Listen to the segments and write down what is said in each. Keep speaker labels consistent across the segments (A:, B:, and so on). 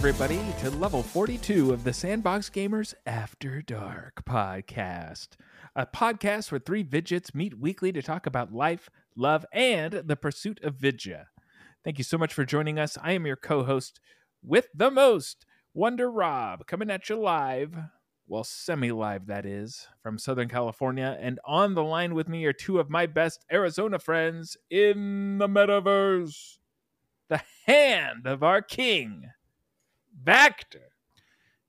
A: Everybody, to level 42 of the Sandbox Gamers After Dark podcast. A podcast where three Vidgets meet weekly to talk about life, love, and the pursuit of Vidya. Thank you so much for joining us. I am your co host with the most, Wonder Rob, coming at you live, well, semi live, that is, from Southern California. And on the line with me are two of my best Arizona friends in the metaverse the hand of our king, Vactor.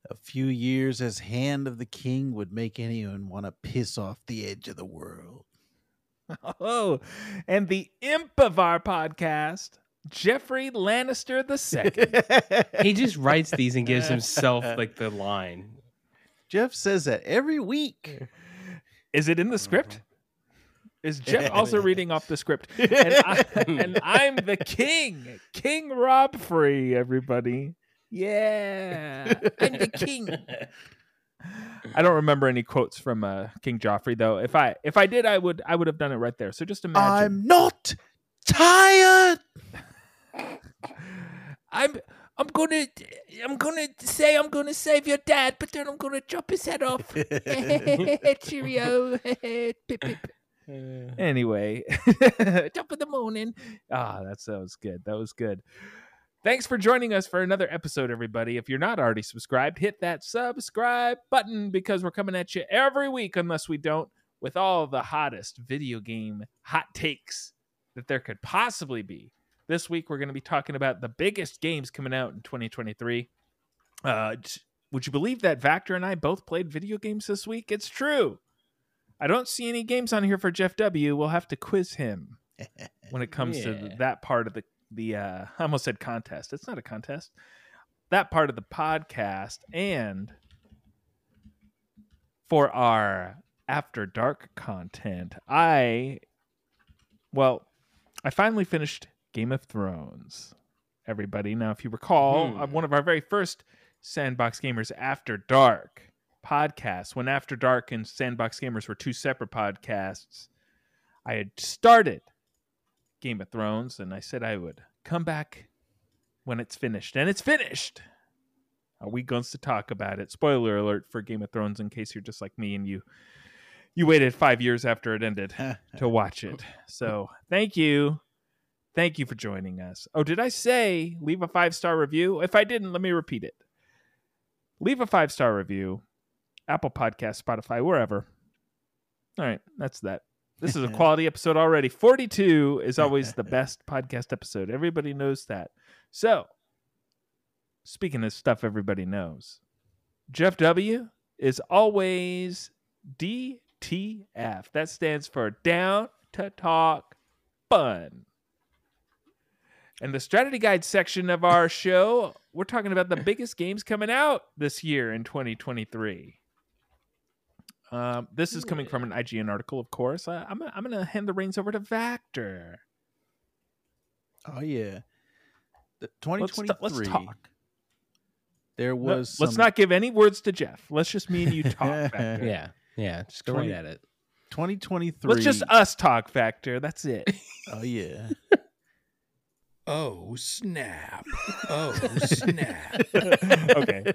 B: A few years as hand of the king would make anyone want to piss off the edge of the world.
A: Oh, and the imp of our podcast, Jeffrey Lannister the second.
C: He just writes these and gives himself like the line.
B: Jeff says that every week.
A: Is it in the script? Mm-hmm. Is Jeff also reading off the script? And, I, and I'm the king, King Rob Free, everybody. Yeah, I'm the king. I don't remember any quotes from uh, King Joffrey though. If I if I did, I would I would have done it right there. So just imagine.
B: I'm not tired.
A: I'm I'm gonna I'm gonna say I'm gonna save your dad, but then I'm gonna chop his head off. Cheerio. pip, pip. Anyway, top of the morning. Ah, that's that was good. That was good. Thanks for joining us for another episode, everybody. If you're not already subscribed, hit that subscribe button because we're coming at you every week, unless we don't, with all the hottest video game hot takes that there could possibly be. This week, we're going to be talking about the biggest games coming out in 2023. Uh, would you believe that Vactor and I both played video games this week? It's true. I don't see any games on here for Jeff W. We'll have to quiz him when it comes to that part of the the uh I almost said contest. It's not a contest. That part of the podcast and for our after dark content, I well, I finally finished Game of Thrones. Everybody, now if you recall,
C: Hmm.
A: uh, one of our very first Sandbox Gamers After Dark podcasts, when After Dark and Sandbox Gamers were two separate podcasts, I had started Game of Thrones, and I said I would come back when it's finished, and it's finished. Are we going to talk about it? Spoiler alert for Game of Thrones, in case you're just like me and you you waited five years after it ended to watch it. So thank you, thank you for joining us. Oh, did I say leave a five star review? If I didn't, let me repeat it. Leave a five star review, Apple Podcast, Spotify, wherever. All right, that's that. This is a quality episode already. 42 is always the best podcast episode. Everybody knows that. So, speaking of stuff everybody knows, Jeff W is always DTF. That stands for Down to Talk Fun. And the strategy guide section of our show, we're talking about the biggest games coming out this year in 2023. Um, this is coming from an IGN article, of course. I, I'm, I'm going to hand the reins over to Vactor.
B: Oh yeah. The
A: Let's,
B: 2023.
A: let's talk.
B: There
A: No,
B: was.
A: let's not give any words to Jeff. Let's just me and you talk. Vactor.
C: Yeah, yeah. Just go right at it.
B: 2023.
A: Let's just us talk, Factor. That's it.
B: Oh yeah.
D: Oh snap! Oh snap!
A: okay.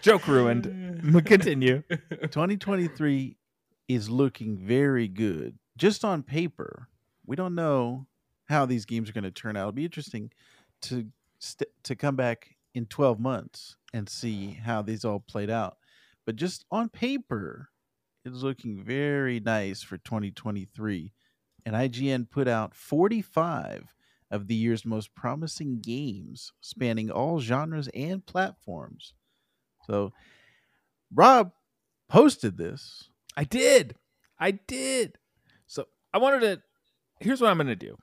A: Joke ruined. Continue.
B: 2023 is looking very good. Just on paper, we don't know how these games are going to turn out. It'll be interesting to st- to come back in 12 months and see how these all played out. But just on paper, it's looking very nice for 2023. And IGN put out 45 of the year's most promising games spanning all genres and platforms. So Rob posted this.
A: I did. I did. So I wanted to. Here's what I'm going to do.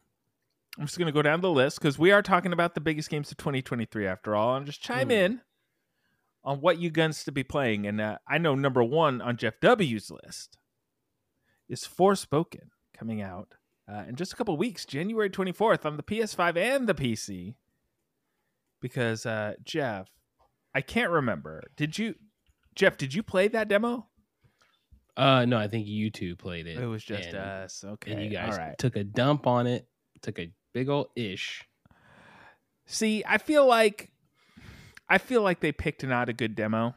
A: I'm just going to go down the list because we are talking about the biggest games of 2023 after all, and just chime
C: Hmm.
A: in on what you guns to be playing. And uh, I know number one on Jeff W's list is Forspoken coming out uh, in just a couple weeks, January 24th on the PS5 and the PC. Because uh, Jeff, I can't remember. Did you, Jeff? Did you play that demo?
C: Uh, no, I think you two played it.
A: It was just
C: and,
A: us. Okay.
C: and you guys
A: All right.
C: took a dump on it. Took a big old ish.
A: See, I feel like I feel like they picked not a good demo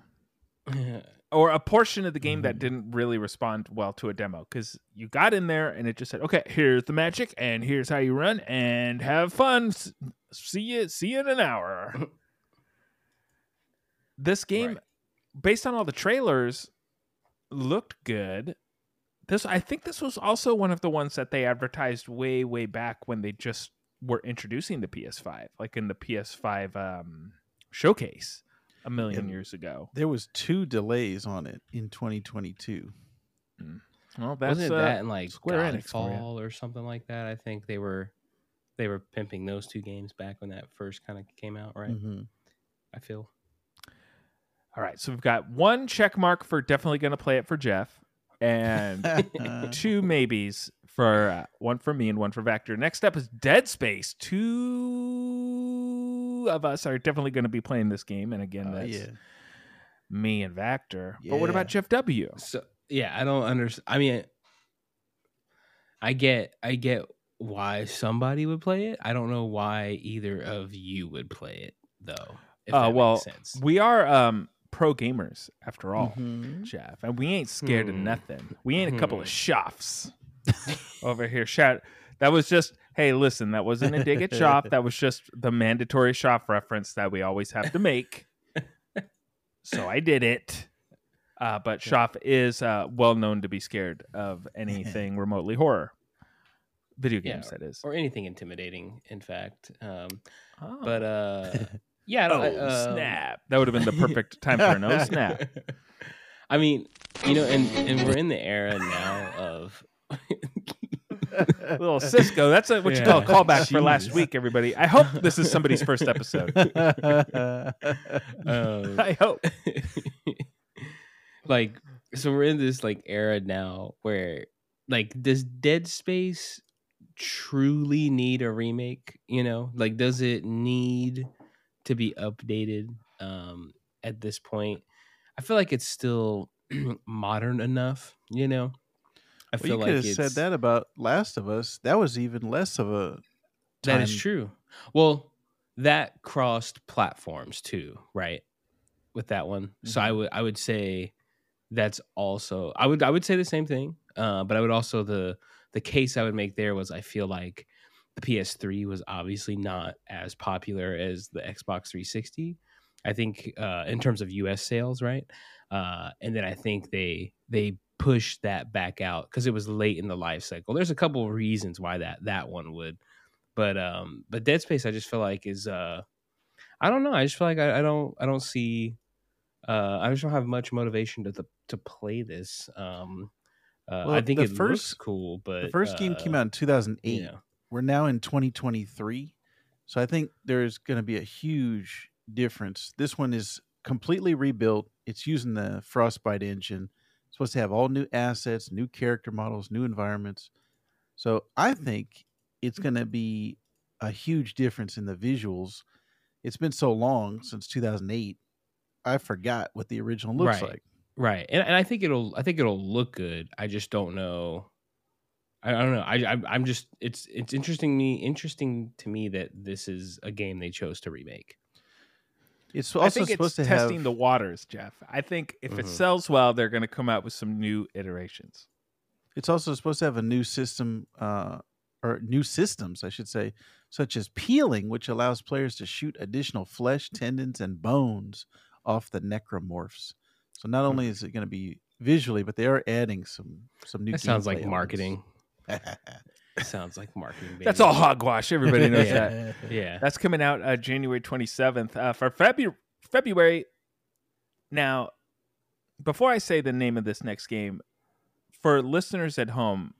A: or a portion of the game that didn't really respond well to a demo because you got in there and it just said, "Okay, here's the magic, and here's how you run, and have fun. See you, see you in an hour." this game,
C: Right.
A: based on all the trailers, looked good. This, I think, this was also one of the ones that they advertised way, way back when they just were introducing the PS5, like in the PS5 um, showcase a million
B: Yeah.
A: years ago.
B: There was two delays on it in 2022.
A: Well, that's
C: Wasn't it
A: uh,
C: that and like
A: Square Enix.
C: Godfall or something like that? I think they were they were pimping those two games back when that first kind of came out, right?
B: Mhm.
C: I feel.
A: All right, so we've got one check mark for definitely going to play it for Jeff, and two maybes for uh, one for me and one for Vactor. Next up is Dead Space. Two of us are definitely going to be playing this game, and again,
B: Oh,
A: that's
B: yeah.
A: me and Vactor. But what about Jeff W?
C: So yeah, I don't understand. I mean, I get I get why somebody would play it. I don't know why either of you would play it though. If
A: Uh, well,
C: makes sense.
A: We are um, pro gamers after all,
B: Mhm.
A: Jeff, and we ain't scared of
C: Hmm.
A: nothing. We ain't a couple of
C: Hmm.
A: shoffs over here. Shout! That was just hey, listen, that wasn't a dig at Shoff. That was just the mandatory Shoff reference that we always have to make. so I did it. Uh, but Shoff is uh, well known to be scared of anything remotely horror. Video
C: Yeah,
A: games, that is.
C: or anything intimidating, in fact. Um,
A: Oh.
C: but uh, yeah, I don't, I-
A: oh
C: um,
A: snap! That would have been the perfect time for an oh snap.
C: I mean, you know, and and we're in the era now of
A: little Cisco. That's a, what you call a callback for last week, everybody. I hope this is somebody's first episode.
C: um,
A: I hope.
C: like so we're in this like era now where like does dead space truly need a remake you know like does it need to be updated um at this point i feel like it's still modern enough you know i
B: Well,
C: feel
B: you
C: like
B: could have said that about Last of Us. That was even less of a.
C: That is true. Well, that crossed platforms too, right? With that one, so I would I would say that's also I would I would say the same thing. Uh, but I would also the the case I would make there was I feel like the PS3 was obviously not as popular as the Xbox 360. I think uh, in terms of U.S. sales, right? Uh, and then I think they they pushed that back out because it was late in the life cycle. There's a couple of reasons why that that one would but um but dead space i just feel like is uh i don't know i just feel like i, I don't i don't see uh i just don't have much motivation to the, to play this um uh,
B: Well,
C: i think
B: the
C: it looks
B: first-
C: cool but
B: The first game came
C: uh,
B: out in 2008.
C: you know,
B: We're now in 2023. So I think there's going to be a huge difference. This one is completely rebuilt. It's using the Frostbite engine. Supposed to have all new assets, new character models, new environments. So I think it's mm-hmm. going to be a huge difference in the visuals. It's been so long since 2008. I forgot what the original looks
C: Right.
B: like.
C: right and, and i think it'll i think it'll look good i just don't know I, I don't know. I, I I'm just it's it's interesting me interesting to me that this is a game they chose to remake.
B: It's
A: I
B: also
A: think
B: supposed
A: it's
B: to
A: testing
B: have
A: the waters, Jeff. I think if it
C: Mhm.
A: sells well, they're going to come out with some new iterations.
B: It's also supposed to have a new system, uh, or new systems, I should say, such as peeling, which allows players to shoot additional flesh, tendons, and bones off the necromorphs. So not only is it going to be visually, but they are adding some some new.
C: That sounds like
B: elements.
C: marketing. sounds like marketing.
A: That's all hogwash. Everybody knows
C: Yeah.
A: that.
C: Yeah.
A: That's coming out uh, January 27th uh, for Febu- February. Now, before I say the name of this next game, for listeners at home,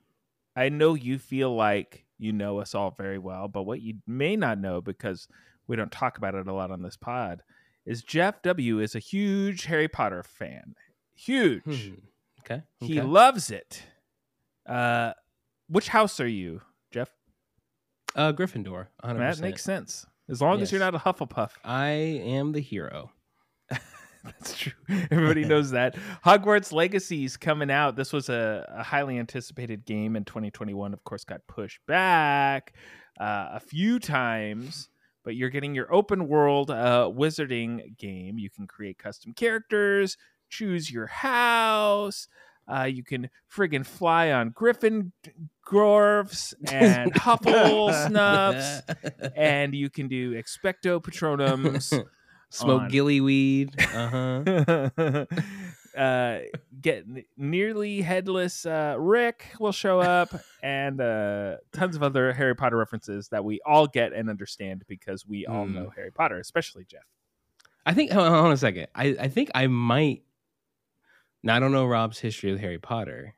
A: I know you feel like you know us all very well, but what you may not know because we don't talk about it a lot on this pod is Jeff W is a huge Harry Potter fan. Huge.
C: Hmm. Okay.
A: He
C: okay.
A: loves it. Uh, which house are you, Jeff?
C: uh, Gryffindor. 100%.
A: That makes sense. As long as you're not a Hufflepuff.
C: I am the hero.
A: That's true. Everybody knows that. Hogwarts Legacy is coming out. This was a, a highly anticipated game in 2021. Of course, got pushed back uh, a few times, but you're getting your open world uh, wizarding game. You can create custom characters, choose your house. Uh, you can friggin' fly on Griffin Groves and Huffle Snuffs, and you can do Expecto Patronums.
C: Smoke
A: on-
C: gillyweed. Uh huh.
A: uh, get nearly headless uh, Rick will show up, and uh, tons of other Harry Potter references that we all get and understand because we all
C: Mm.
A: know Harry Potter, especially Jeff.
C: I think. Hold on, hold on a second. I, I think I might. Now I don't know Rob's history with Harry Potter,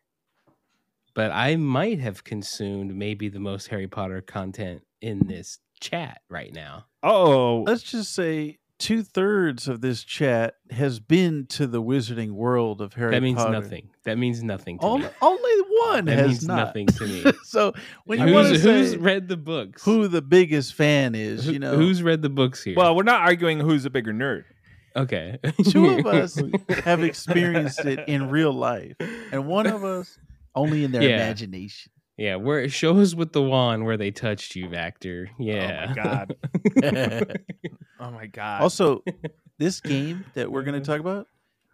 C: but I might have consumed maybe the most Harry Potter content in this chat right now.
A: Oh,
B: Let's just say two thirds of this chat has been to the wizarding world of Harry
C: that means
B: Potter.
C: nothing. That means nothing to
B: Only,
C: me.
B: only one
C: That
B: has
C: means
B: not.
C: nothing to me.
B: so when you
C: who's,
B: say
C: who's read the books?
B: who the biggest fan is,
C: Who-
B: you know,
C: who's read the books here?
A: well, we're not arguing who's a bigger nerd.
C: Okay.
B: two of us have experienced it in real life, and one of us only in their
C: Yeah.
B: imagination.
C: Yeah, where show us with the wand where they touched you, Vactor. Yeah.
A: Oh my god. Oh my god.
B: Also, this game that we're going to talk about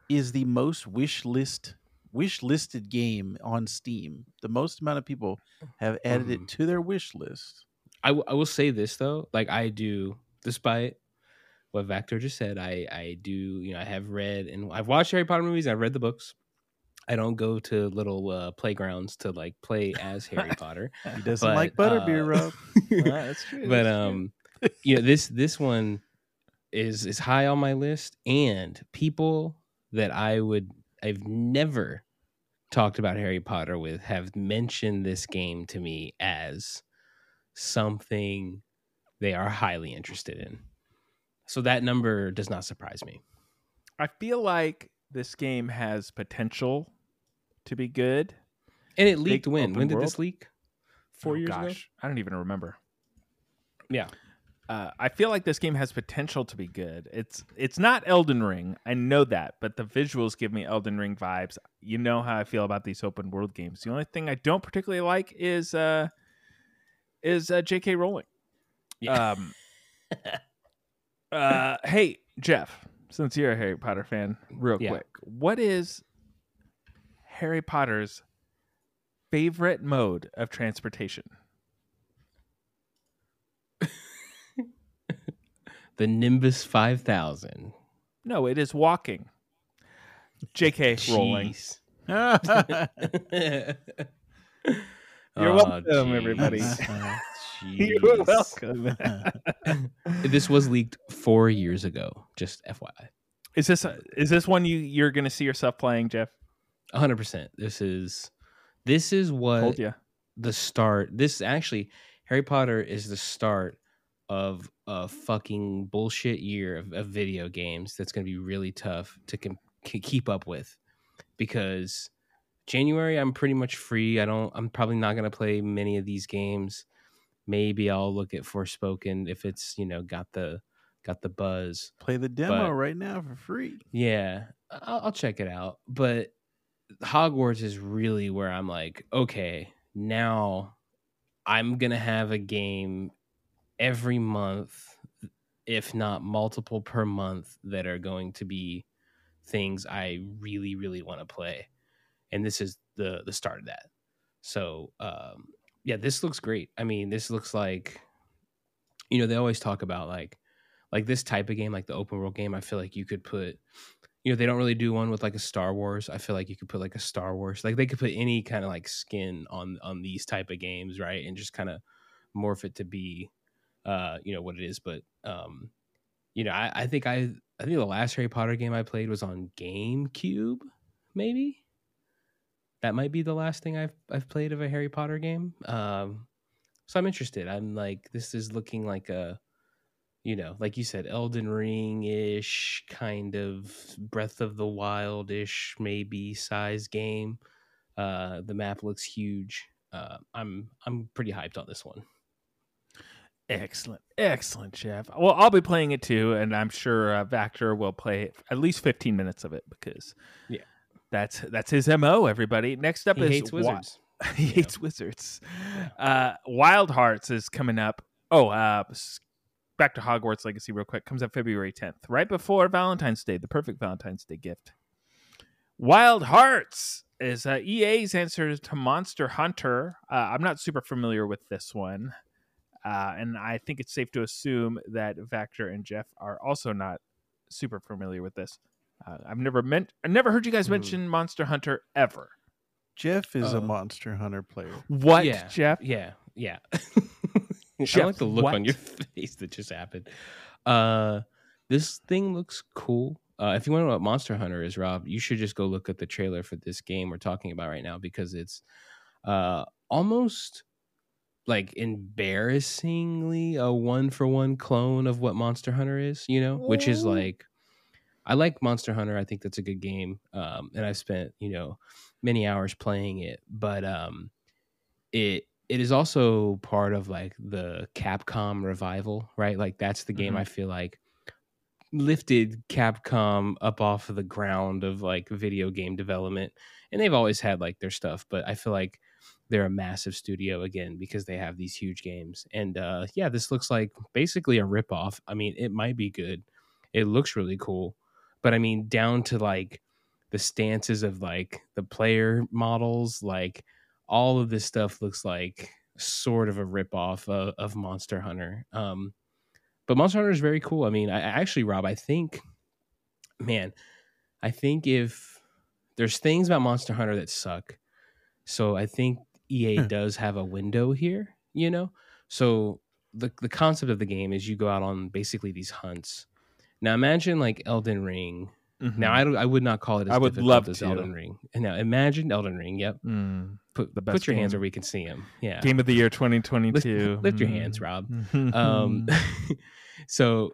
B: is the most wish list wish listed game on Steam. The most amount of people have added
C: Mhm.
B: it to their wish list.
C: I, w- I will say this though, like I do, despite what Vactor just said, I I do you know I have read and I've watched Harry Potter movies. I've read the books. I don't go to little uh, playgrounds to like play as Harry Potter.
B: He doesn't
C: But,
B: like butterbeer,
C: uh,
B: Rob.
A: that's true.
C: but
A: that's true.
C: um, you know this this one is is high on my list, and people that I would I've never talked about Harry Potter with have mentioned this game to me as something they are highly interested in. So that number does not surprise me.
A: I feel like this game has potential to be good.
C: And it leaked
A: Big
C: when? When did
A: world?
C: this leak? Four
A: Oh,
C: years ago.
A: gosh, I don't even remember.
C: Yeah.
A: Uh, I feel like this game has potential to be good. It's it's not Elden Ring. I know that, but the visuals give me Elden Ring vibes. You know how I feel about these open world games. The only thing I don't particularly like is uh is uh, J.K. Rowling.
C: Yeah.
A: Um, uh, hey Jeff, since you're a Harry Potter fan, real
C: Yeah.
A: quick, what is Harry Potter's favorite mode of transportation?
C: the Nimbus 5000.
A: No, it is walking. J.K. Rowling.
C: Jeez.
A: You're
C: Oh,
A: welcome, everybody.
C: Jeez.
A: You're welcome.
C: This was leaked four years ago. Just FYI,
A: is this is this one you you're going to see yourself playing, Jeff?
C: 100. percent This is this is what
A: Told you.
C: the start. This actually Harry Potter is the start of a fucking bullshit year of, of video games that's going to be really tough to com- keep up with because January I'm pretty much free. I don't. I'm probably not going to play many of these games. Maybe I'll look at Forspoken if it's you know got the got the buzz.
B: Play the demo
C: But-
B: right now for free.
C: Yeah, I'll, I'll check it out. But Hogwarts is really where I'm like, okay, now I'm gonna have a game every month, if not multiple per month, that are going to be things I really, really want to play. And this is the the start of that. So um, yeah, this looks great. I mean, this looks like you know they always talk about like like this type of game, like the open world game. I feel like you could put you know they don't really do one with like a Star Wars. I feel like you could put like a Star Wars, like they could put any kind of like skin on on these type of games, right, and just kind of morph it to be uh you know what it is. But um you know I, I think I I think the last Harry Potter game I played was on GameCube, maybe. That might be the last thing I've I've played of a Harry Potter game. Um, so I'm interested. I'm like, this is looking like a, you know, like you said, Elden Ring ish kind of Breath of the Wild ish maybe size game. Uh, the map looks huge. Uh, I'm I'm pretty hyped on this one.
A: Excellent, excellent, Jeff. Well, I'll be playing it too, and I'm sure uh, Vactor will play at least 15 minutes of it because
C: Yeah.
A: That's that's his mo. Everybody. Next up
C: He
A: is
C: hates
A: Wi-
C: wizards.
A: he hates wizards. Uh, Wild Hearts is coming up. Oh, uh, back to Hogwarts Legacy real quick. Comes out February 10th, right before Valentine's Day, the perfect Valentine's Day gift. Wild Hearts is uh, EA's answer to Monster Hunter. Uh, I'm not super familiar with this one, uh, and I think it's safe to assume that Vactor and Jeff are also not super familiar with this. Uh, I've never meant, I never heard you guys
C: Hmm.
A: mention Monster Hunter ever.
B: Jeff is a
C: Oh.
B: Monster Hunter player.
A: What,
C: yeah,
A: Jeff?
C: Yeah, yeah. I
A: Jeff,
C: like the look on
A: what?
C: your face that just happened. Uh, this thing looks cool. Uh, if you want to know what Monster Hunter is, Rob, you should just go look at the trailer for this game we're talking about right now because it's uh, almost like embarrassingly a one for one clone of what Monster Hunter is, you know, which is like I like Monster Hunter. I think that's a good game. Um, and I've spent, you know, many hours playing it, but um it it is also part of like the Capcom revival, right? Like that's the game
A: Mhm.
C: I feel like lifted Capcom up off of the ground of like video game development. And they've always had like their stuff, but I feel like they're a massive studio again because they have these huge games. And uh yeah, this looks like basically a ripoff. I mean, it might be good. It looks really cool. But I mean, down to like the stances of like the player models, like all of this stuff looks like sort of a ripoff of, of Monster Hunter. Um, but Monster Hunter is very cool. I mean, I, actually, Rob, I think, man, I think if there's things about Monster Hunter that suck, so I think EA
B: Hmm.
C: does have a window here. You know, so the the concept of the game is you go out on basically these hunts. Now imagine like Elden Ring. Now I don't, I would not call it as
A: Mm-hmm. I would
C: difficult
A: love
C: as
A: to.
C: Elden Ring. And now imagine Elden Ring. Yep.
A: Mm,
C: Put
A: The best
C: put your hands where we can see them. Yeah.
A: Game of the year 2022.
C: Lift, lift your hands, Rob.
A: Mm.
C: Um, so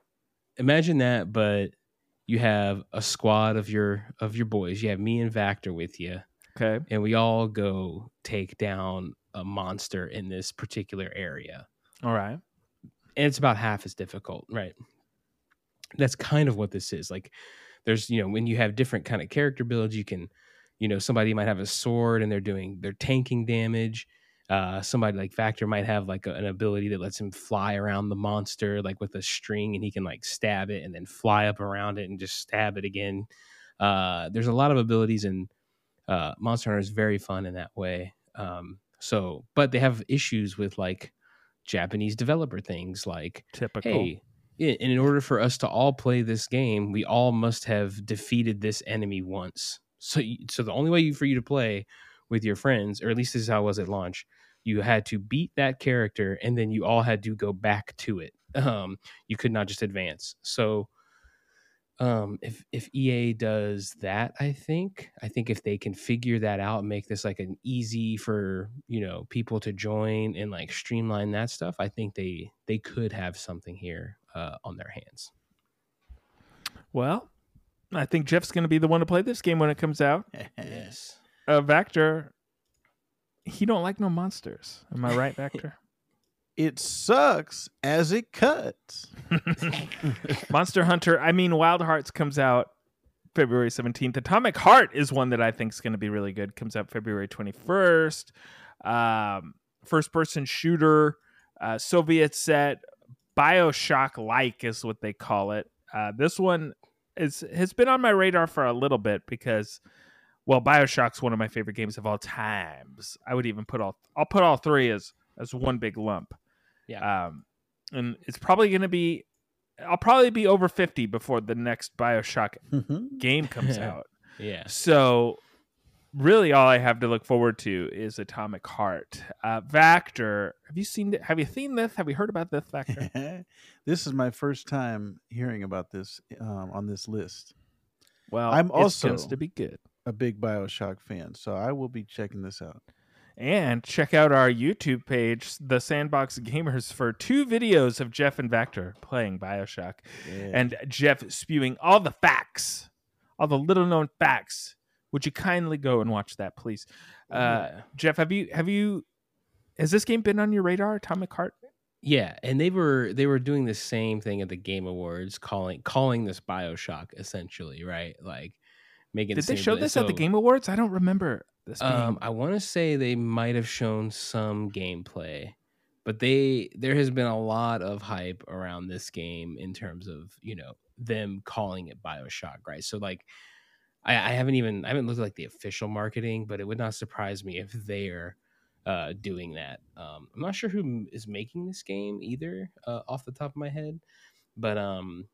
C: imagine that, but you have a squad of your of your boys. You have me and Vactor with you,
A: okay.
C: and we all go take down a monster in this particular area.
A: All right.
C: and it's about half as difficult, right? That's kind of what this is. Like there's, you know, when you have different kind of character builds, you can, you know, somebody might have a sword and they're doing they're tanking damage. Uh, somebody like Factor might have like a, an ability that lets him fly around the monster like with a string and he can like stab it and then fly up around it and just stab it again. Uh, there's a lot of abilities and uh, Monster Hunter is very fun in that way. Um, so, but they have issues with like Japanese developer things like
A: Typical.
C: hey, in order for us to all play this game, we all must have defeated this enemy once. So, so the only way for you to play with your friends, or at least this is how it was at launch, you had to beat that character, and then you all had to go back to it. Um, you could not just advance. So, um, if if EA does that, I think I think if they can figure that out and make this like an easy for you know people to join and like streamline that stuff, I think they they could have something here uh, on their hands.
A: Well, I think Jeff's going to be the one to play this game when it comes out.
C: Yes.
A: Uh, Vactor, he don't like no monsters. Am I right, Vactor?
B: It sucks as it cuts.
A: Monster Hunter. I mean, Wild Hearts comes out February 17th. Atomic Heart is one that I think is going to be really good. Comes out February 21st. Um, first person shooter, uh, Soviet set, Bioshock like is what they call it. Uh, this one is has been on my radar for a little bit because, well, Bioshock's one of my favorite games of all times. I would even put all I'll put all three as as one big lump.
C: Yeah.
A: Um, and it's probably going to be I'll probably be over 50 before the next BioShock game comes out.
C: Yeah.
A: So really all I have to look forward to is Atomic Heart. Uh Vactor, have you seen? Have you seen this? Have you heard about this Vactor?
B: this is my first time hearing about this um, on this list.
A: Well,
B: I'm also-
A: to be good.
B: A big Bioshock fan, so I will be checking this out.
A: And check out our YouTube page, The Sandbox Gamers, for two videos of Jeff and Vactor playing BioShock.
B: Yeah.
A: and Jeff spewing all the facts, all the little known facts. Would you kindly go and watch that, please? Uh,
C: Yeah.
A: Jeff, have you have you has this game been on your radar, Atomic Heart?
C: Yeah, and they were they were doing the same thing at the Game Awards, calling calling this Bioshock essentially, right? Like making.
A: Did
C: it
A: they show this at the Game Awards? I don't remember this. Being...
C: Um, I want to say they might have shown some gameplay, but they there has been a lot of hype around this game in terms of you know them calling it Bioshock, right? So like, I, I haven't even I haven't looked at like the official marketing, but it would not surprise me if they're uh, doing that. Um, I'm not sure who is making this game either, uh, off the top of my head, but um,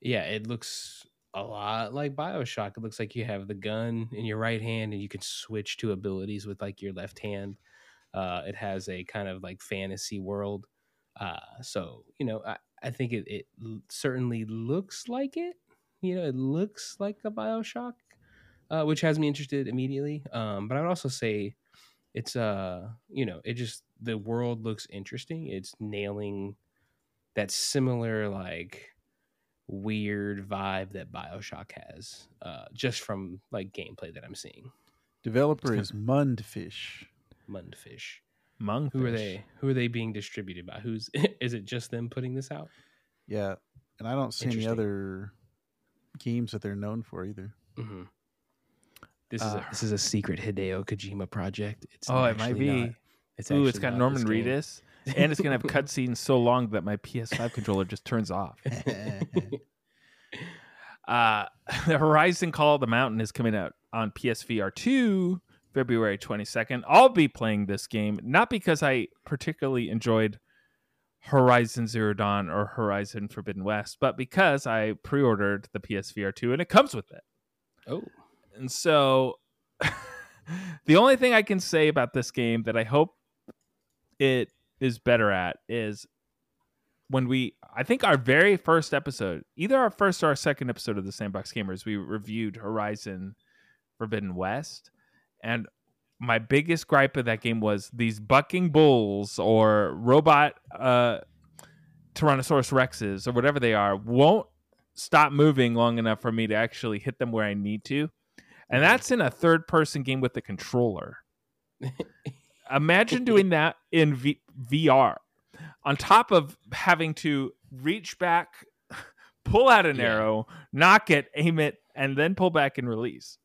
C: yeah, it looks a lot like Bioshock. It looks like you have the gun in your right hand and you can switch to abilities with like your left hand. Uh, it has a kind of like fantasy world. Uh, so you know, I, I think it, it certainly looks like it. You know, it looks like a Bioshock, uh, which has me interested immediately. Um, but I would also say it's uh, you know, it just the world looks interesting. It's nailing that similar like weird vibe that Bioshock has, uh, just from like gameplay that I'm seeing.
B: Developer is Mundfish.
C: Mundfish.
A: Mungfish.
C: Who are they? Who are they being distributed by? Who's is it? Just them putting this out?
B: Yeah, and I don't see any other games that they're known for either.
C: Mm-hmm. This is
B: Uh,
C: a, this is a secret Hideo Kojima project. It's
A: Oh, it might be.
C: not- it's
A: Ooh, it's got Norman. Reedus, and it's gonna have cutscenes so long that my PS5 controller just turns off. Uh, the Horizon Call of the Mountain is coming out on PSVR 2 February 22nd. I'll be playing this game not because I particularly enjoyed Horizon Zero Dawn or Horizon Forbidden West, but because I pre ordered the PSVR 2 and it comes with it.
C: Oh,
A: And so the only thing I can say about this game that I hope it is better at is when we I think our very first episode, either our first or our second episode of the Sandbox Gamers, we reviewed Horizon Forbidden West. And my biggest gripe of that game was these bucking bulls or robot uh Tyrannosaurus Rexes or whatever they are won't stop moving long enough for me to actually hit them where I need to. And that's in a third person game with a controller. Imagine doing that in v- VR on top of having to reach back, pull out an
C: Yeah.
A: arrow, knock it, aim it, and then pull back and release.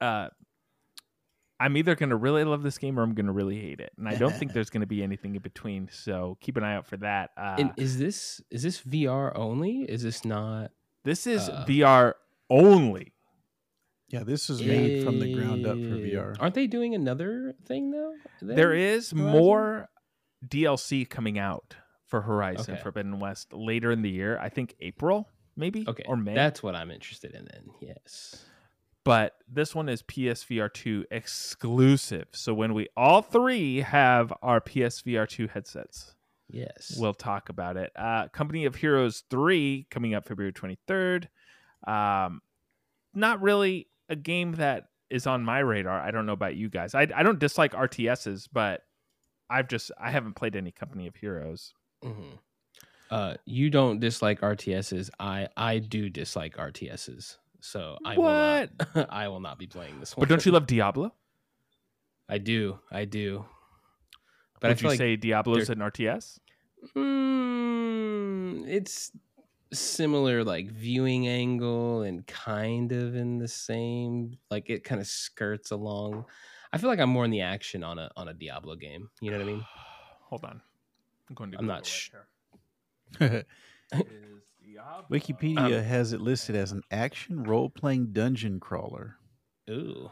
A: Uh, I'm either going to really love this game or I'm going to really hate it. And I don't think there's going to be anything in between. So keep an eye out for that. Uh,
C: and is this is this VR only? Is this not?
A: this is
C: uh,
A: VR only.
B: Yeah, this is made from the ground up for
C: Eh,
B: VR.
C: Aren't they doing another thing though?
A: There is
C: Horizon?
A: more DLC coming out for Horizon
C: Okay.
A: Forbidden West later in the year. I think April, maybe,
C: Okay,
A: or May.
C: That's what I'm interested in. Then yes.
A: but this one is PSVR 2 exclusive. So when we all three have our PSVR 2 headsets,
C: Yes.
A: we'll talk about it. Uh, Company of Heroes 3 coming up February 23rd. Um, not really a game that is on my radar. I don't know about you guys. I, I don't dislike RTSs, but I've just I haven't played any Company of Heroes.
C: Mhm. Uh, you don't dislike RTSs. I I do dislike RTSs. So I will not, I will not be playing this one.
A: But don't you love Diablo?
C: I do. I do. But
A: Would
C: I
A: you
C: like
A: say Diablo's an RTS?
C: mm, it's similar like viewing angle and kind of in the same like it kind of skirts along. I feel like I'm more in the action on a on a Diablo game. You know what I mean?
A: Hold on. I'm going to
C: I'm not
A: sure. it
C: sh-
A: here. Is Diablo-
B: Wikipedia
C: Um,
B: has it listed as an action role playing dungeon crawler.
C: Ooh.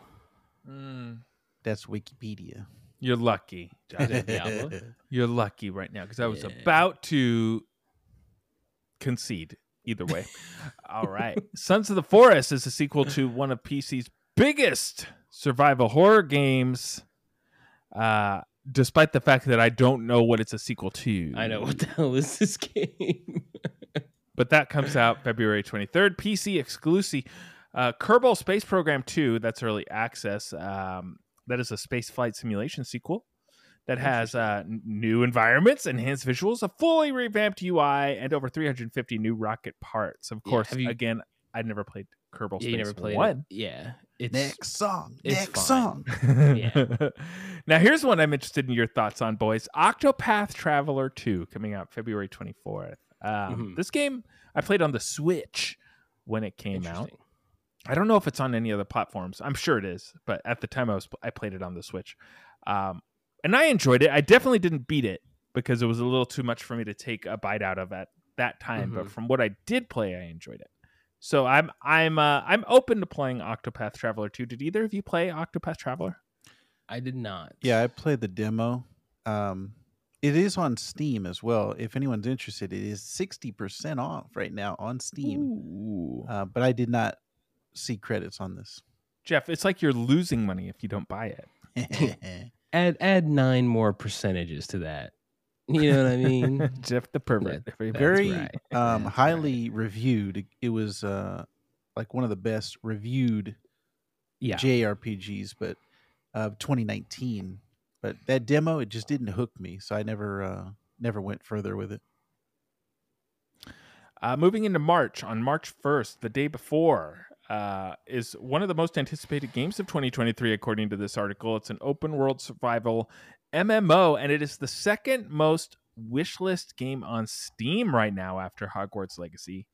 A: Mm,
B: That's Wikipedia.
A: you're lucky.
C: Diablo?
A: You're lucky right now because I was
C: Yeah.
A: about to concede either way. All right. Sons of the Forest is a sequel to one of PC's biggest survival horror games. Uh, despite the fact that I don't know what it's a sequel to.
C: I know what the hell is this game?
A: but that comes out February 23rd. PC exclusive. Uh, Kerbal Space Program 2, that's early access. Um, that is a space flight simulation sequel that has uh, new environments, enhanced visuals, a fully revamped UI, and over 350 new rocket parts. Of course,
C: have you-
A: again, I never played Kerbal
C: yeah,
A: Space
C: you never played
A: One.
C: it. Yeah. It's
B: Next song.
C: it's
B: Next
C: fine.
B: song.
C: Yeah.
A: now, here's one I'm interested in your thoughts on, boys. Octopath Traveler 2 coming out February 24th. Um,
C: Mhm.
A: This game I played on the Switch when it came out. I don't know if it's on any other platforms. I'm sure it is, but at the time I was I played it on the Switch, um, and I enjoyed it. I definitely didn't beat it. because it was a little too much for me to take a bite out of at that time. But
C: Mhm.
A: from what I did play, I enjoyed it. So I'm I'm uh, I'm open to playing Octopath Traveler 2. Did either of you play Octopath Traveler?
C: I did not.
B: Yeah, I played the demo. Um, it is on Steam as well. If anyone's interested, it is sixty percent off right now on Steam.
A: Ooh.
B: Uh, but I did not see credits on this.
A: Jeff, it's like you're losing money if you don't buy it.
C: Add add nine more percentages to that. You know what I mean?
A: Jeff the pervert.
C: That-
A: Very-
C: that's
B: Very
C: right.
B: um,
C: That's
B: highly reviewed. It was uh, like one of the best reviewed
C: yeah.
B: JRPGs, but of 2019. But that demo, it just didn't hook me, so I never uh, never went further with it.
A: Uh, moving into March, on March 1st, the day before, uh, is one of the most anticipated games of 2023, according to this article. It's an open world survival MMO, and it is the second most wishlist game on Steam right now after Hogwarts Legacy.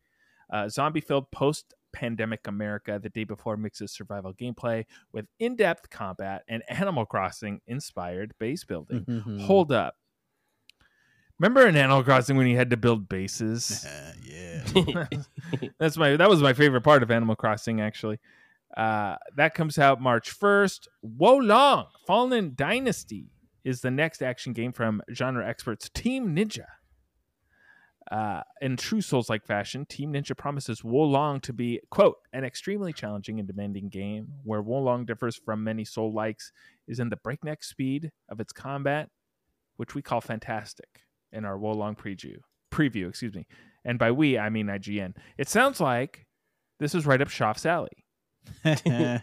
A: Uh, zombie filled post pandemic America the day before mixes survival gameplay with in depth combat and Animal Crossing inspired base building.
B: Mhm.
A: Hold up. Remember in Animal Crossing when you had to build bases?
B: yeah.
A: That's my that was my favorite part of Animal Crossing actually. Uh, that comes out March 1st. Wolong Fallen Dynasty is the next action game from genre experts Team Ninja. Uh, in true Souls like fashion, Team Ninja promises Wolong to be, quote, an extremely challenging and demanding game where Wolong differs from many Soul likes is in the breakneck speed of its combat, which we call fantastic in our Wolong preview. Preview, excuse me. And by we, I mean IGN. It sounds like this is right up Schaff's alley uh,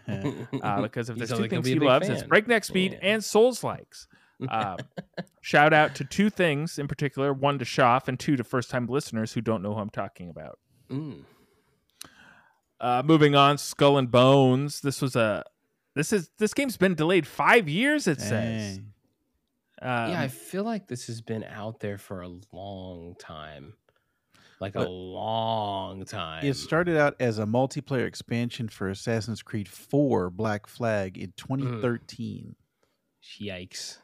A: because if
C: You
A: there's two things he
C: big
A: loves, it's breakneck speed
C: Yeah.
A: and Souls likes. Um, shout out to two things in particular: one to Schaff, and two to first-time listeners who don't know who I'm talking about.
C: Mm.
A: Uh, moving on, Skull and Bones. This was a this is this game's been delayed five years. It says. Um,
C: yeah, I feel like this has been out there for a long time. Like a long time.
B: It started out as a multiplayer expansion for Assassin's Creed 4 Black Flag in 2013.
C: Yikes.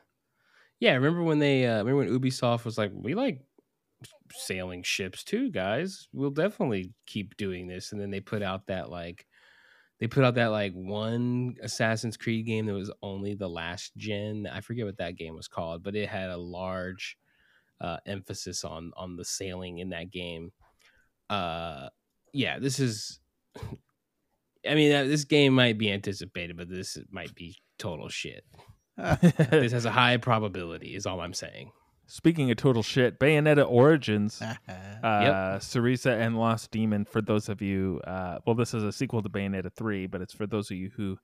C: Yeah, remember when they uh remember when Ubisoft was like, We like sailing ships too, guys. We'll definitely keep doing this. And then they put out that like they put out that like one Assassin's Creed game that was only the last gen. I forget what that game was called, but it had a large uh emphasis on on the sailing in that game. Uh yeah, this is I mean, uh, this game might be anticipated, but this might be total shit. This has a high probability, is all I'm saying.
A: Speaking of total shit, Bayonetta Origins.
B: Uh,
A: uh, Cereza and Lost Demon. For those of you, uh, well, this is a sequel to Bayonetta 3, but it's for those of you who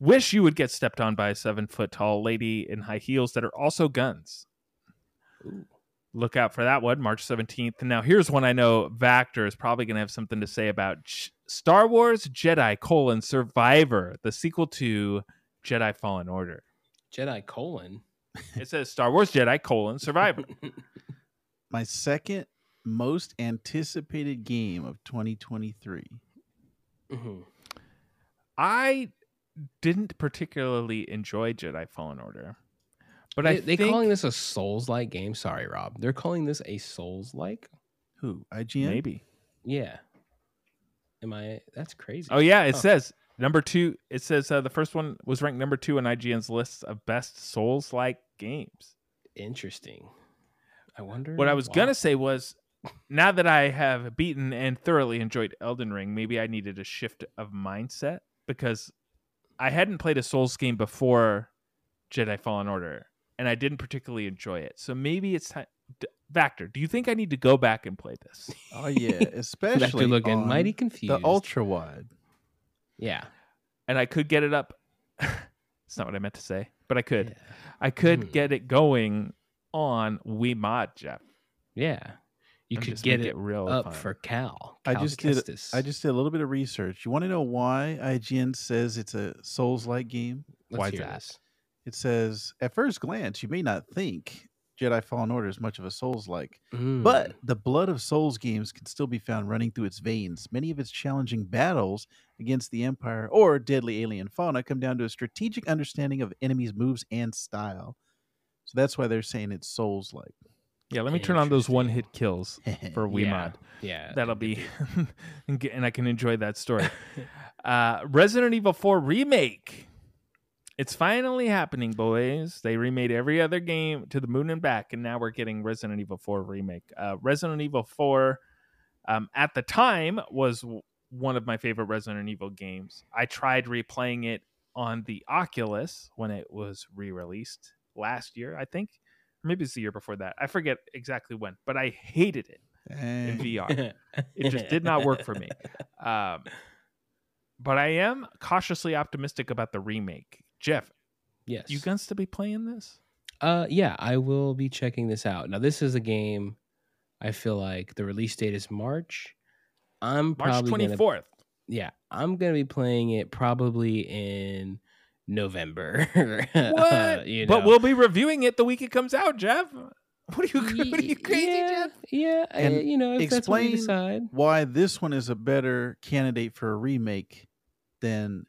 A: wish you would get stepped on by a seven foot tall lady in high heels that are also guns.
C: Ooh.
A: Look out for that one, March 17th. Now, here's one I know Vactor is probably going to have something to say about J- Star Wars Jedi colon Survivor, the sequel to Jedi Fallen Order.
C: Jedi colon.
A: It says Star Wars Jedi colon Survivor.
B: my second most anticipated game of 2023.
C: Mhm.
A: I didn't particularly enjoy Jedi Fallen Order, but
C: they,
A: I
C: they
A: think
C: calling this a Souls like game. Sorry, Rob. They're calling this a Souls like.
B: Who? IGN?
A: maybe.
C: Yeah. Am I? That's crazy.
A: Oh yeah, it
C: Oh.
A: says number two. It says uh, the first one was ranked number two on IGN's list of best Souls-like games.
C: Interesting. I uh, wonder
A: What I was
C: why.
A: gonna say was, now that I have beaten and thoroughly enjoyed Elden Ring, maybe I needed a shift of mindset because I hadn't played a Souls game before Jedi Fallen Order, and I didn't particularly enjoy it. So maybe it's time. D- Vactor, do you think I need to go back and play this?
B: Oh yeah,
C: Vactor
B: especially
C: looking
B: on
C: mighty confused.
B: the ultra wide.
C: Yeah.
A: and I could get it up. It's not what I meant to say, but I could.
C: Yeah.
A: I could
C: Hmm.
A: get it going on WeMod Jeff.
C: Yeah. You
A: And
C: could get
A: make
C: it
A: real
C: up
A: fun.
C: for Cal.
B: I
C: Cal
B: just did.
C: Kestis.
B: I just did a little bit of research. You want to know why IGN says it's a Souls-like game?
C: Let's
A: why's that?
C: this.
B: It says, at first glance, you may not think Jedi Fallen Order is much of a Souls-like,
C: Mm.
B: but the blood of Souls games can still be found running through its veins. Many of its challenging battles against the Empire or deadly alien fauna come down to a strategic understanding of enemies' moves and style. So that's why they're saying it's Souls-like.
A: Yeah, let me turn on those one hit kills for
C: yeah,
A: WeMod.
C: Yeah,
A: That'll be, and and I can enjoy that story. uh, Resident Evil 4 remake. It's finally happening, boys. They remade every other game to the moon and back, and now we're getting Resident Evil 4 remake. Uh, Resident Evil 4, um, at the time, was one of my favorite Resident Evil games. I tried replaying it on the Oculus when it was re-released last year, I think. Maybe it's the year before that. I forget exactly when, but I hated it in VR. It just did not work for me. Um, but I am cautiously optimistic about the remake. Jeff,
C: yes.
A: you guns to be playing this?
C: Uh, yeah, I will be checking this out. Now, this is a game. I feel like the release date is March. I'm
A: March
C: probably
A: twenty
C: gonna,
A: fourth.
C: yeah, I'm gonna be playing it probably in November.
A: What?
C: you
A: But we'll be reviewing it the week it comes out, Jeff. What are you? What are you crazy,
C: yeah,
A: Jeff?
C: Yeah, I-
B: And
C: you know, if that's what we
B: explain
C: decide.
B: why this one is a better candidate for a remake than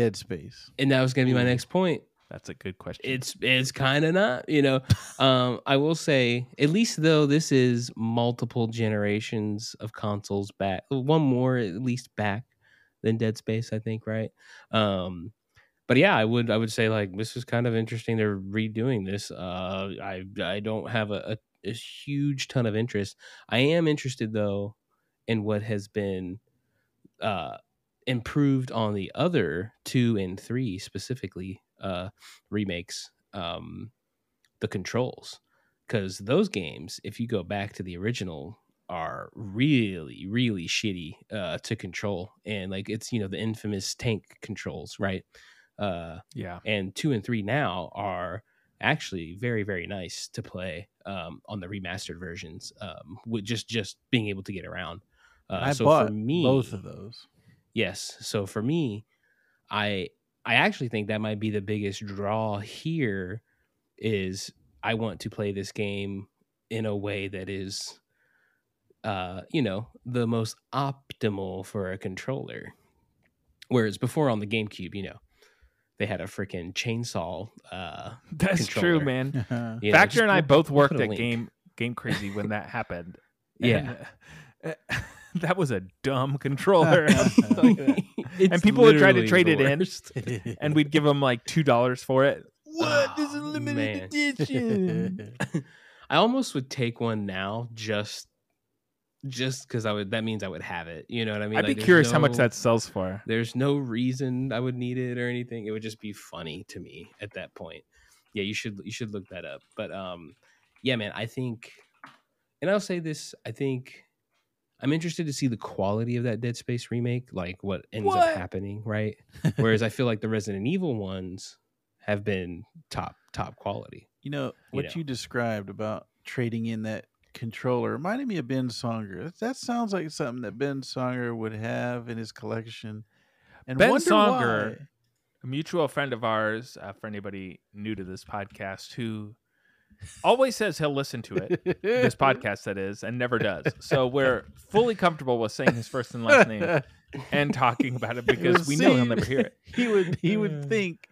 B: Dead Space.
C: And that was gonna be my next point.
A: That's a good question.
C: it's it's kind of not you know um i will say at least though this is multiple generations of consoles back one more at least back than dead space i think right um but yeah i would i would say like this is kind of interesting they're redoing this uh i i don't have a, a, a huge ton of interest i am interested though in what has been uh improved on the other two and three specifically uh remakes um the controls because those games if you go back to the original are really really shitty uh to control and like it's you know the infamous tank controls right uh
A: yeah.
C: and two and three now are actually very very nice to play um on the remastered versions um with just just being able to get around uh
B: I
C: so
B: bought
C: for me
B: both of those.
C: Yes. So for me, I I actually think that might be the biggest draw here is I want to play this game in a way that is uh, you know, the most optimal for a controller. Whereas before on the GameCube, you know, they had a freaking chainsaw uh
A: That's true,
C: controller.
A: man.
C: you know,
A: Vactor
C: just
A: and I both worked at
C: link.
A: Game Game Crazy when that happened.
C: Yeah.
A: And, uh, that was a dumb controller. I'll tell you that.
C: It's
A: people would try to trade it in. and we'd give them like two dollars for it.
C: What? This is limited man.
A: edition.
C: I almost would take one now just just because I would that means I would have it. You know what I mean?
A: I'd be
C: Like, there's
A: curious how much that sells for.
C: there's no reason I would need it or anything. It would just be funny to me at that point. Yeah, you should you should look that up. But um yeah, man, I think and I'll say this, I think I'm interested to see the quality of that Dead Space remake, like what ends
A: What?
C: up happening, right? Whereas I feel like the Resident Evil ones have been top top quality.
B: You know what
C: know.
B: you described about trading in that controller reminded me of Ben Songer. That sounds like something that Ben Songer would have in his collection. And
A: Ben
B: wonder
A: Songer- A mutual friend of ours, uh, for anybody new to this podcast, who always says he'll listen to it, this podcast that is, and never does. So we're fully comfortable with saying his first and last name and talking about it because we know he'll never hear it.
B: He would he would think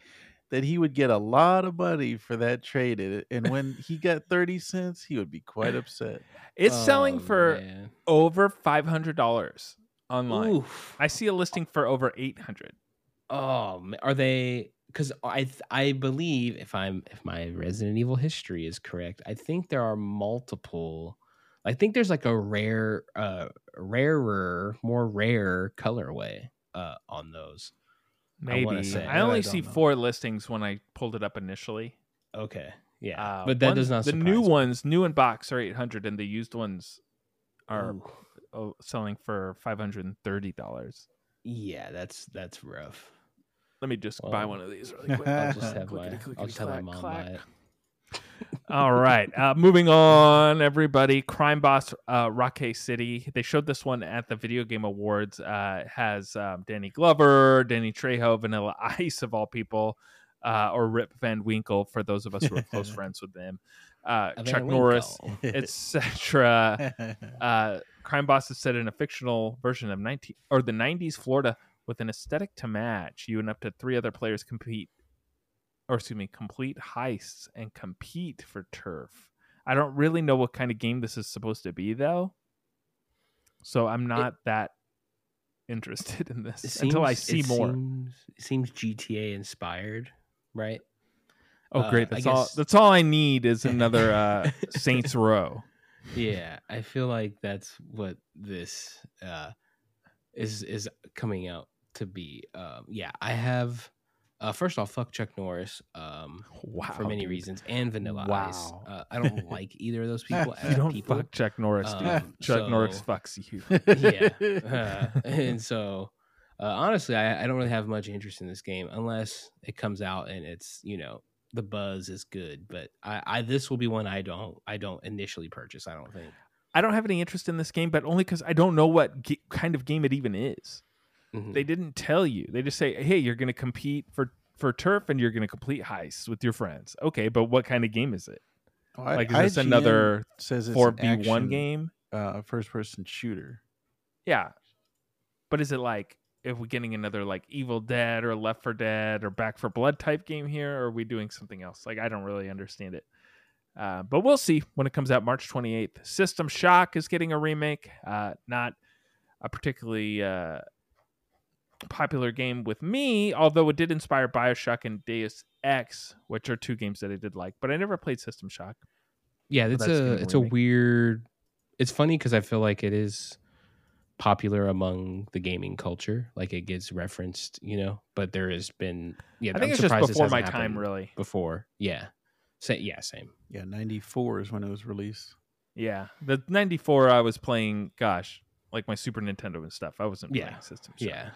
B: that he would get a lot of money for that trade, and- and when he got thirty cents, he would be quite upset.
A: It's selling
C: Oh,
A: for
C: man.
A: over five hundred dollars online.
C: Oof.
A: I see a listing for over eight hundred.
C: Oh, are they? Because I I believe if I'm if my Resident Evil history is correct, I think there are multiple. I think there's like a rare, uh, rarer, more rare colorway uh on those. I
A: Maybe.
C: say.
A: I only
B: I
A: see
B: know.
A: four listings when I pulled it up initially.
C: Okay, yeah,
A: Uh,
C: but that
A: ones-
C: does not.
A: The new
C: me.
A: ones, new in box, are eight hundred, and the used ones are
C: Ooh.
A: oh, selling for five hundred and thirty dollars.
C: Yeah, that's that's rough.
A: Let me just buy one of these really quick.
C: I'll just have
A: Clickety,
C: my I'll just have my mom
A: clack.
C: buy it.
A: All right. Uh, moving on, everybody. Crime Boss uh, Rockay City. They showed this one at the Video Game Awards. Uh, it has um, Danny Glover, Danny Trejo, Vanilla Ice, of all people, uh, or Rip Van Winkle, for those of us who are close friends with them. Uh, Chuck Norris, etc. Uh, Crime Boss is set in a fictional version of 19 or the 90s Florida with an aesthetic to match. You and up to three other players compete, or excuse me, complete heists and compete for turf. I don't really know what kind of game this is supposed to be though. So I'm not that interested in this
C: It
A: until I see
C: it
A: more.
C: Seems, it seems GTA inspired, right?
A: oh
C: uh,
A: great,
C: I
A: that's all
C: guess-
A: that's all I need is another uh Saints Row.
C: yeah, I feel like that's what this uh, is is coming out to be. Um, yeah, I have. Uh, first off, fuck Chuck Norris um,
A: Wow.
C: for many
A: dude.
C: reasons, and Vanilla Ice.
A: Wow.
C: Uh, I don't like either of those people.
A: You don't
C: people.
A: fuck Chuck Norris, dude.
C: Um,
A: Chuck Norris fucks you.
C: yeah. Uh, and so, uh, honestly, I, I don't really have much interest in this game unless it comes out and it's you know the buzz is good. But I, I this will be one I don't I don't initially purchase. I don't think.
A: I don't have any interest in this game, but only because I don't know what ga- kind of game it even is.
C: Mhm.
A: They didn't tell you. They just say, "Hey, you're going to compete for for turf, and you're going to complete heists with your friends." Okay, but what kind of game is it? Like, is this
B: IGN
A: another
B: says it's
A: Four
B: an
A: v one
B: action,
A: game?
B: uh, first person shooter?
A: Yeah, but is it like if we're getting another like Evil Dead or Left for Dead or Back for Blood type game here, or are we doing something else? Like I don't really understand it. Uh, but we'll see when it comes out March 28th. System Shock is getting a remake. Uh, not a particularly uh, popular game with me, although it did inspire Bioshock and Deus Ex, which are two games that I did like. But I never played System Shock.
C: Yeah, it's
A: that's
C: a it's a weird. It's funny because I feel like it is popular among the gaming culture. Like it gets referenced, you know. But there has been yeah.
A: I think
C: I'm
A: it's just before my time, really.
C: Before, yeah, Sa- yeah, same.
B: Yeah, ninety four is when it was released.
A: Yeah, the '94 I was playing. Gosh, like my Super Nintendo and stuff. I wasn't playing
C: Yeah,
A: System Shock.
C: Yeah,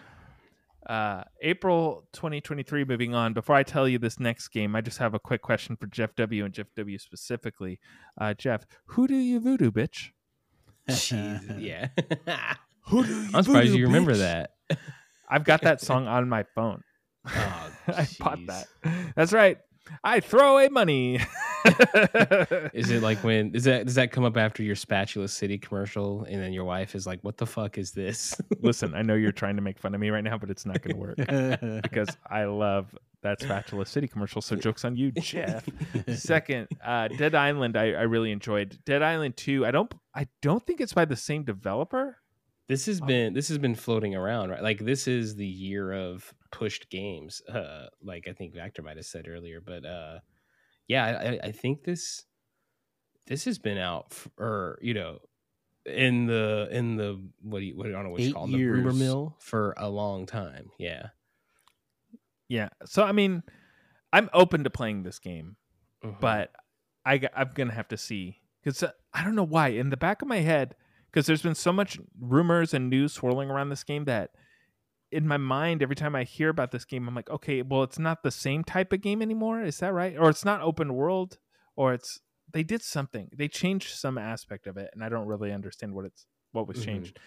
A: Uh, April 2023. Moving on. Before I tell you this next game, I just have a quick question for Jeff W. and Jeff W. specifically. Uh, Jeff, who do you voodoo, bitch?
C: Jeez, yeah.
A: Who do you
C: I'm surprised
A: voodoo,
C: you remember
A: bitch?
C: that.
A: I've got that song on my phone.
C: Oh,
A: I bought that. That's right. I throw away money.
C: Is it like when is that does that come up after your Spatula City commercial and then your wife is like, "What the fuck is this?"
A: Listen, I know you're trying to make fun of me right now, but it's not going to work because I love that Spatula City commercial. So jokes on you, Jeff. Second, uh, Dead Island, I, I really enjoyed. Dead Island Two, I don't, I don't think it's by the same developer.
C: this has been this has been floating around, right? Like this is the year of pushed games. Uh, like I think Vactor might have said earlier, but uh, yeah, I, I- I think this this has been out f- or you know in the in the what do you what I don't know what you call the rumor mill for a long time. Yeah,
A: Yeah. So I mean, I'm open to playing this game,
C: Mhm.
A: but I'm gonna have to see because I don't know why. In the back of my head, because there's been so much rumors and news swirling around this game that in my mind, every time I hear about this game, I'm like, okay, well, it's not the same type of game anymore. Is that right? Or it's not open world, or it's they did something. They changed some aspect of it, and I don't really understand what it's what was
C: Mhm.
A: changed.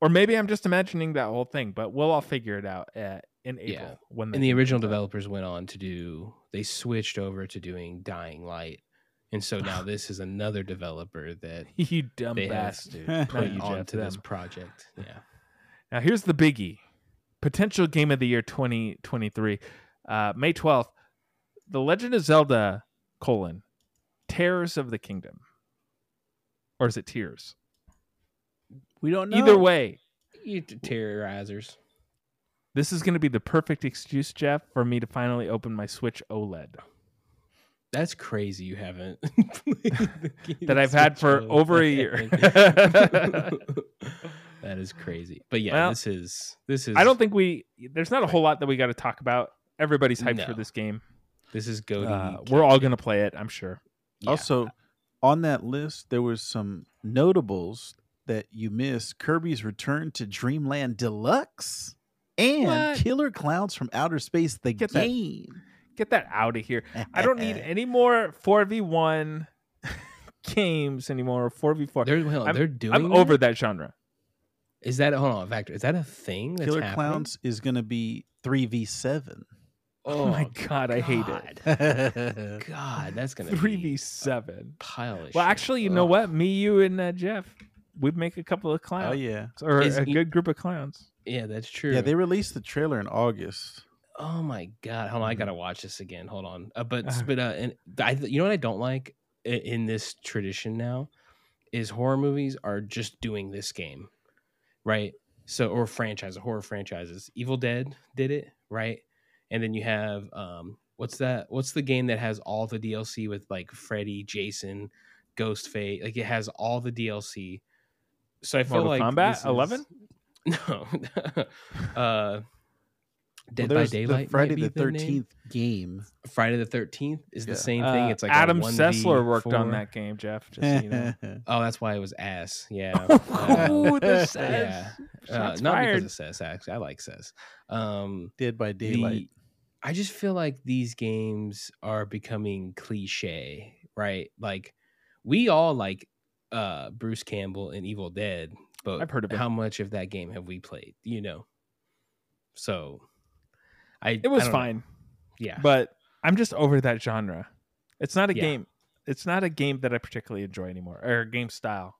A: Or maybe I'm just imagining that whole thing, but we'll all figure it out uh, in April
C: Yeah.
A: when
C: and the original developers went on to do they switched over to doing dying light and so now this is another developer that
A: you dumb bastard.
C: Put onto this project yeah
A: Now here's the biggie. Potential game of the year 2023. Uh, May 12th. The Legend of Zelda colon Tears of the Kingdom. Or is it Tears?
B: we don't know.
A: Either way,
C: you terrorizers
A: this is going to be the perfect excuse, Jeff, for me to finally open my Switch OLED
C: that's crazy you haven't
A: that I've had for
C: Switch
A: over a year.
C: that is crazy but yeah
A: Well,
C: this is this is
A: I don't think we there's not a whole lot that we got to talk about. Everybody's hyped for this game.
C: this is go
A: Uh, we're all going to play it, I'm sure.
B: Also, on that list, there was some notables that you missed: Kirby's Return to Dreamland Deluxe and
A: What?
B: Killer Clowns from Outer Space, the
A: Get that-
B: game.
A: Get that out of here. I don't need any more 4v1 games anymore. 4v4.
C: they're well,
A: I'm-
C: they're doing
A: I'm
C: that?
A: over that genre.
C: Is that hold on Vactor? is that a thing that's
B: Killer
C: happening?
B: Clowns is going to be three v seven.
A: Oh, my god, I hate it.
C: God. God, that's gonna be
A: 3v7.
C: pile of
A: Well,
C: shit.
A: actually, you know what? Me, you, and uh, Jeff, we'd make a couple of clowns.
B: Oh yeah,
A: Or
C: Is
A: a
C: he-
A: good group of clowns.
C: Yeah, that's true.
B: yeah. They released the trailer in August.
C: oh my god, hold on, I gotta watch this again. Hold on, uh, but
A: Uh.
C: but uh, and I, you know what I don't like in this tradition now is horror movies are just doing this game, right? So or franchise horror franchises. Evil Dead did it, right? And then you have um what's that? What's the game that has all the DLC with like Freddy, Jason, Ghostface? Like it has all the DLC. So I feel
A: Mortal
C: like is-
A: 11?
C: No. uh Dead
B: Well,
C: by
B: there's
C: Daylight.
B: the Friday the. Thirteenth game.
C: Friday the Thirteenth is
B: Yeah.
C: the same
A: Uh,
C: thing. It's like a
A: Adam
C: 1v4.
A: Sessler worked on that game, Jeff. Just so you know.
C: Oh, that's why it was ass. Yeah. Uh,
A: oh, the
C: yeah. Uh, not
A: fired.
C: because of Cess. Actually, I like Cess. Um,
B: Dead by
C: the-
B: Daylight.
C: I just feel like these games are becoming cliche, right? Like we all like uh Bruce Campbell and Evil Dead, but
A: I've heard of it.
C: how much of that game have we played? You know. So, I
A: It was
C: I don't know.
A: fine,
C: Yeah.
A: but I'm just over that genre. It's not a
C: Yeah.
A: game. It's not a game that I particularly enjoy anymore, or a game style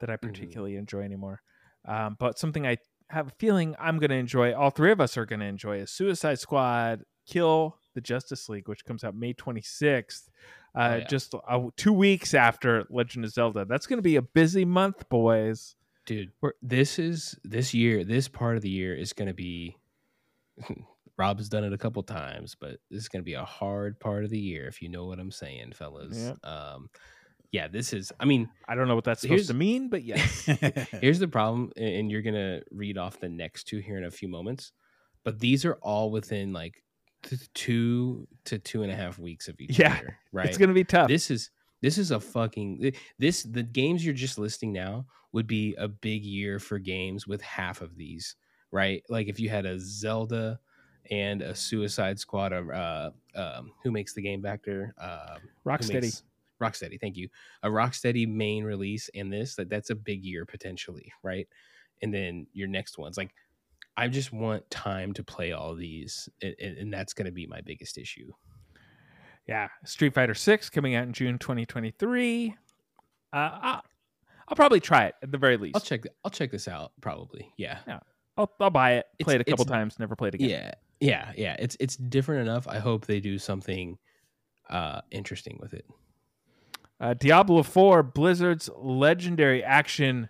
A: that I
C: Mm-hmm.
A: particularly enjoy anymore. Um, but something I have a feeling I'm going to enjoy. All three of us are going to enjoy is Suicide Squad, Kill the Justice League, which comes out May 26th. Uh,
C: Oh, yeah.
A: Just uh, two weeks after Legend of Zelda. That's going to be a busy month, boys.
C: dude
A: We're-
C: this is this year this part of the year is going to be rob's done it a couple times but this is going to be a hard part of the year if you know what i'm saying fellas
A: Yep.
C: um yeah this is i mean
A: I don't know what that's supposed to mean, but yes.
C: here's the problem and you're going to read off the next two here in a few moments but these are all within like th- two to two and a half weeks of each other.
A: Yeah,
C: year right
A: It's going to be tough.
C: this is this is a fucking this the games you're just listing now would be a big year for games with half of these right like if you had a zelda and a suicide squad uh um who makes the game back there um
A: Rocksteady.
C: makes- rocksteady thank you a rocksteady main release and this that that's a big year potentially right and then your next ones like i just want time to play all these and, and that's going to be my biggest issue
A: Yeah, Street Fighter Six coming out in June 2023. Uh, I'll, I'll probably try it at the very least.
C: i'll check i'll check this out probably yeah
A: I'll, I'll buy it.
C: It's-
A: Play it a couple times. Never played again.
C: Yeah, yeah, yeah. It's it's different enough. I hope they do something uh interesting with it.
A: Uh, Diablo 4, Blizzard's legendary action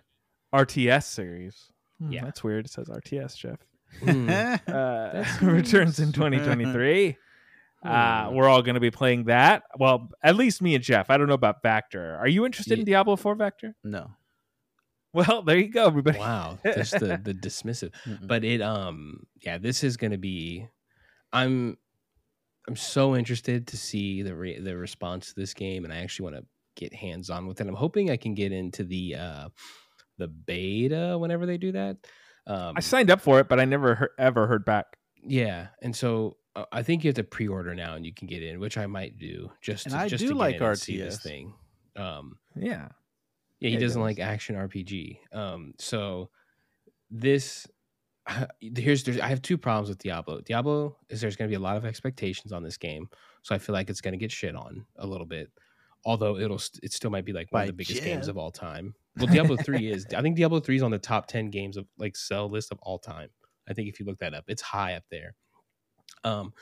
A: RTS series. Hmm,
C: Yeah.
A: that's weird. It says RTS, Jeff.
C: Hmm.
A: Uh, returns in 2023. Uh,
C: Hmm.
A: we're all going to be playing that. Well, at least me and Jeff. I don't know about Vactor. Are you interested in Diablo 4 Vactor?
B: no.
A: Well, there you go, everybody.
C: wow, just the the dismissive.
B: Mm-mm.
C: But it um yeah, this is going to be. I'm I'm so interested to see the re- the response to this game, and I actually want to get hands on with it. I'm hoping I can get into the uh the beta whenever they do that. Um,
A: I signed up for it, but I never heard, ever heard back.
C: Yeah, and so uh, I think you have to pre-order now, and you can get in, which I might do just
B: And
C: to,
B: I
C: just
B: do
C: to get
B: like
C: see this
B: RTS.
C: thing. Um,
A: Yeah.
C: Yeah, he
A: Yeah,
C: doesn't
A: does.
C: like action RPG. Um, so this here's there's I have two problems with Diablo. Diablo is there's going to be a lot of expectations on this game, so I feel like it's going to get shit on a little bit. Although it'll it still might be like one
B: By
C: of the biggest games of all time. Well, Diablo three is. I think Diablo three is on the top ten games of like sell list of all time. I think if you look that up, it's high up there. Um,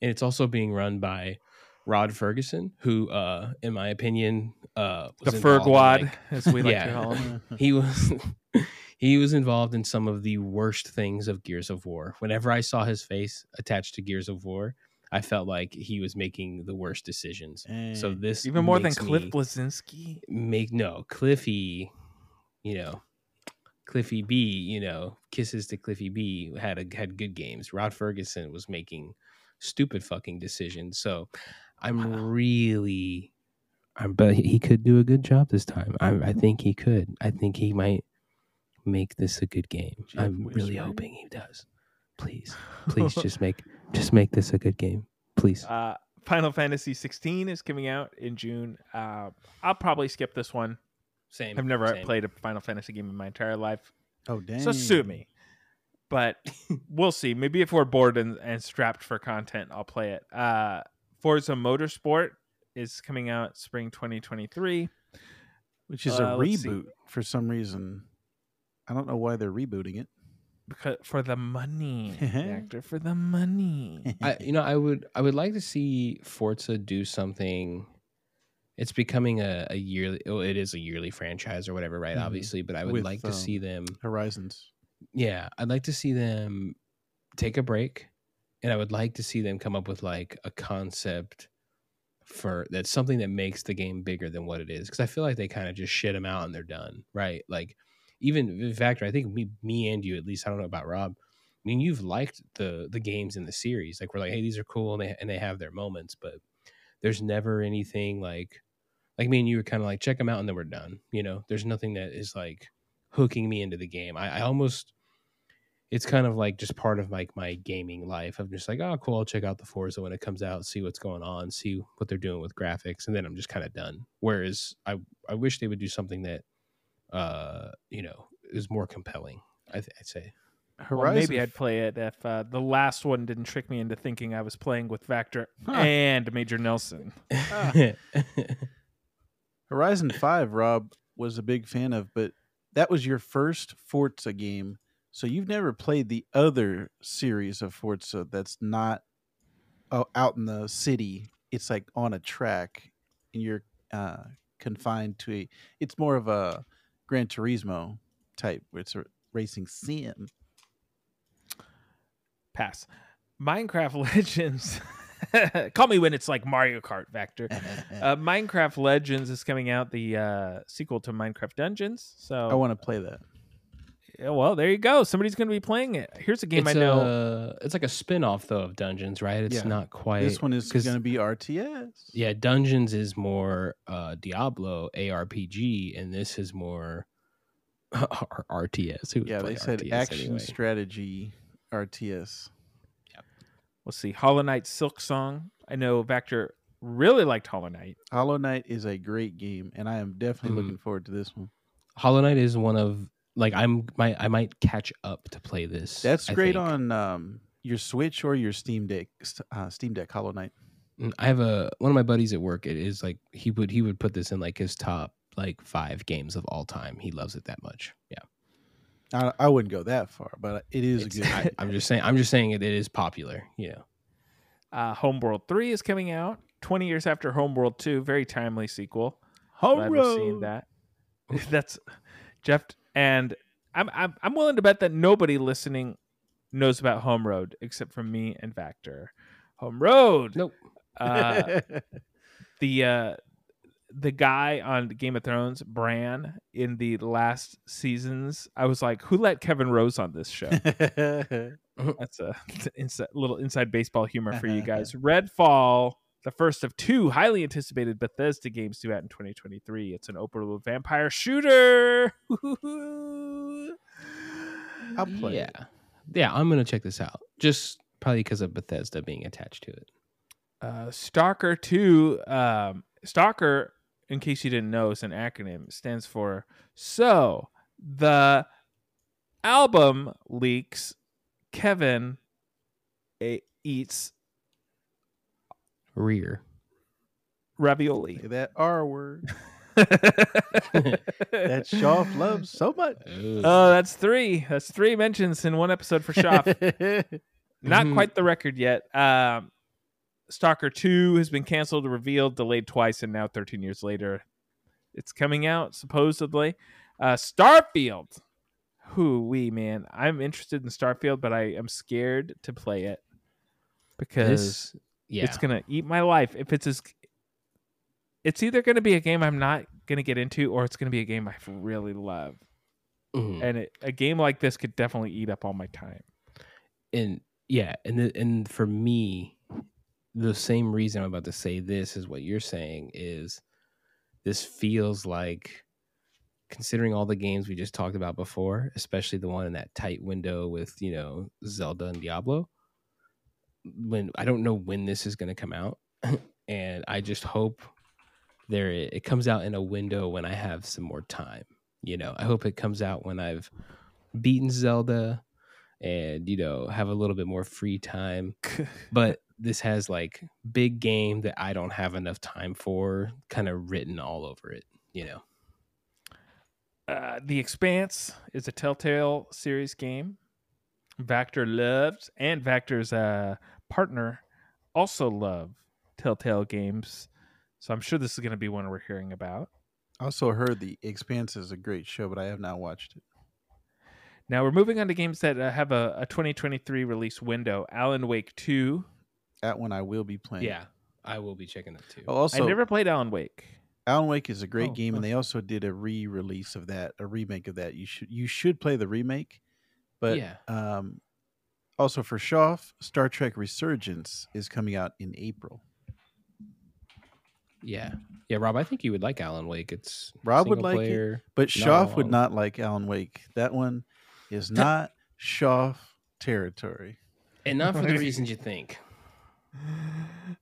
C: and it's also being run by Rod Ferguson, who, uh, in my opinion, uh,
A: The Fergwad,
C: like-
A: as we like
C: Yeah.
A: to call him.
C: he was he was involved in some of the worst things of Gears of War. Whenever I saw his face attached to Gears of War, I felt like he was making the worst decisions. So
B: Eh.
C: this
A: Even more than Cliff Bleszinski.
C: make no Cliffy, you know, Cliffy B, you know, kisses to Cliffy B had a, had good games. Rod Ferguson was making stupid fucking decisions. So I'm really, I'm, but he could do a good job this time. I, I think he could. I think he might make this a good game.
B: Jeff
C: I'm really hoping he does. Please, please just make just make this a good game, please.
A: Uh, Final Fantasy 16 is coming out in June. Uh, I'll probably skip this one.
C: Same.
A: I've never
C: same.
A: played a Final Fantasy game in my entire life,
B: oh dang.
A: so sue me. But we'll see. Maybe if we're bored and, and strapped for content, I'll play it. Uh, Forza Motorsport is coming out spring 2023
B: Which is
A: Uh,
B: a reboot for some reason. I don't know why they're rebooting it.
A: because for the money, actor for the money.
C: I, you know, I would I would like to see Forza do something it's becoming a, a yearly. Oh, it is a yearly franchise or whatever, right?
B: Mhm.
C: Obviously, but I would
B: With,
C: like to
B: um,
C: see them.
B: Horizons.
C: Yeah, I'd like to see them take a break, and I would like to see them come up with like a concept for that's something that makes the game bigger than what it is. Because I feel like they kind of just shit them out and they're done, right? Like even in fact, I think me, me and you at least. I don't know about Rob. I mean, you've liked the the games in the series. Like we're like, hey, these are cool, and they and they have their moments, but there's never anything like like me and you were kind of like check them out and then we're done. You know, there's nothing that is like hooking me into the game. I, I almost it's kind of like just part of like my gaming life. I'm just like, oh, cool. I'll check out the Forza when it comes out, see what's going on, see what they're doing with graphics, and then I'm just kind of done. Whereas I I wish they would do something that uh you know is more compelling. I th- I'd say.
A: Well, maybe I'd play it if uh, the last one didn't trick me into thinking I was playing with Vactor
B: Huh.
A: and Major Nelson.
B: Ah. Horizon Five. Rob was a big fan of, but that was your first Forza game, so you've never played the other series of Forza that's not uh, out in the city. It's like on a track, and you're uh, confined to a. It's more of a Gran Turismo type, where it's a racing sim.
A: Pass. Minecraft Legends. Call me when it's like Mario Kart Vactor. Uh, Minecraft Legends is coming out, the uh, sequel to Minecraft Dungeons. So,
B: I want to play that.
A: Yeah, well, there you go. Somebody's going to be playing it. Here's a game
C: it's
A: I know.
C: A, it's like a spin-off though of Dungeons, right? It's
B: Yeah.
C: not quite
B: This one is going to be RTS.
C: Yeah, Dungeons is more uh Diablo ARPG, and this is more RTS. Who
B: Yeah, they said
C: RTS
B: action
C: anyway?
B: strategy RTS.
A: Let's see. Hollow Knight Silksong. I know Vactor really liked Hollow Knight.
B: Hollow Knight is a great game, and I am definitely
C: Mhm.
B: looking forward to this one.
C: Hollow Knight is one of like I'm my I might catch up to play this.
B: That's
C: I
B: great
C: think.
B: on um, your Switch or your Steam Deck. st- Uh, Steam Deck Hollow Knight.
C: Mm, I have a one of my buddies at work. It is like he would he would put this in like his top like five games of all time. He loves it that much. Yeah,
B: I, I wouldn't go that far, but it is a good.
C: I, I'm just saying. I'm just saying it, it is popular. You know.
A: Uh, Homeworld 3 is coming out 20 years after Homeworld 2. Very timely sequel. Glad we're seeing that. That's Jeff and I'm, I'm I'm willing to bet that nobody listening knows about Homeworld except for me and Vactor. Home Road.
C: Nope.
A: Uh, the uh, the guy on Game of Thrones, Bran, in the last seasons, I was like, who let Kevin Rose on this show? That's a inside, little inside baseball humor for you guys. Redfall, the first of two highly anticipated Bethesda games due out in 2023. It's an open world vampire shooter.
B: I'll play
C: yeah,
B: it.
C: yeah. I'm gonna check this out. Just probably because of Bethesda being attached to it.
A: Uh, Stalker 2. Um, Stalker, in case you didn't know, is an acronym. It stands for So the album leaks. Kevin a- eats
C: Rear.
A: ravioli.
B: Say that R word that
A: that
B: Shaw loves so much.
A: Oh, that's three. That's three mentions in one episode for Schaff. Not
C: Mhm.
A: quite the record yet. Um, Stalker 2 has been canceled, revealed, delayed twice, and now 13 years later, it's coming out, supposedly. Uh, Starfield. Who we man. I'm interested in Starfield, but I am scared to play it because
C: This, yeah,
A: it's gonna eat my life. If it's as it's either gonna be a game I'm not gonna get into, or it's gonna be a game I really love.
C: Mhm.
A: And it, a game like this could definitely eat up all my time.
C: and yeah, and the, and for me, the same reason I'm about to say this is what you're saying is this feels like considering all the games we just talked about before, especially the one in that tight window with you know Zelda and Diablo. When I don't know when this is going to come out, and I just hope there it comes out in a window when I have some more time. You know, I hope it comes out when I've beaten Zelda and you know have a little bit more free time but this has like big game that i don't have enough time for kind of written all over it you know
A: Uh, the Expanse is a Telltale series game. Vactor loves, and Vactor's uh, partner also love Telltale games. So I'm sure this is going to be one we're hearing about.
B: I also heard the Expanse is a great show, but I have not watched it.
A: Now we're moving on to games that uh, have a, a 2023 release window. Alan Wake 2.
B: That one I will be playing.
C: Yeah, I will be checking that too.
B: Oh, also,
A: I never played Alan Wake.
B: Alan Wake is a great
A: Oh,
B: game, and they also did a re-release of that, a remake of that. You should you should play the remake, but
C: yeah,
B: um, also for Shoff, Star Trek Resurgence is coming out in April.
C: yeah, yeah. Rob, I think you would like Alan Wake. It's
B: Rob would
C: single
B: like it. But Shoff would not like Alan Wake. That one is not Shoff territory.
C: and not for the reasons you think.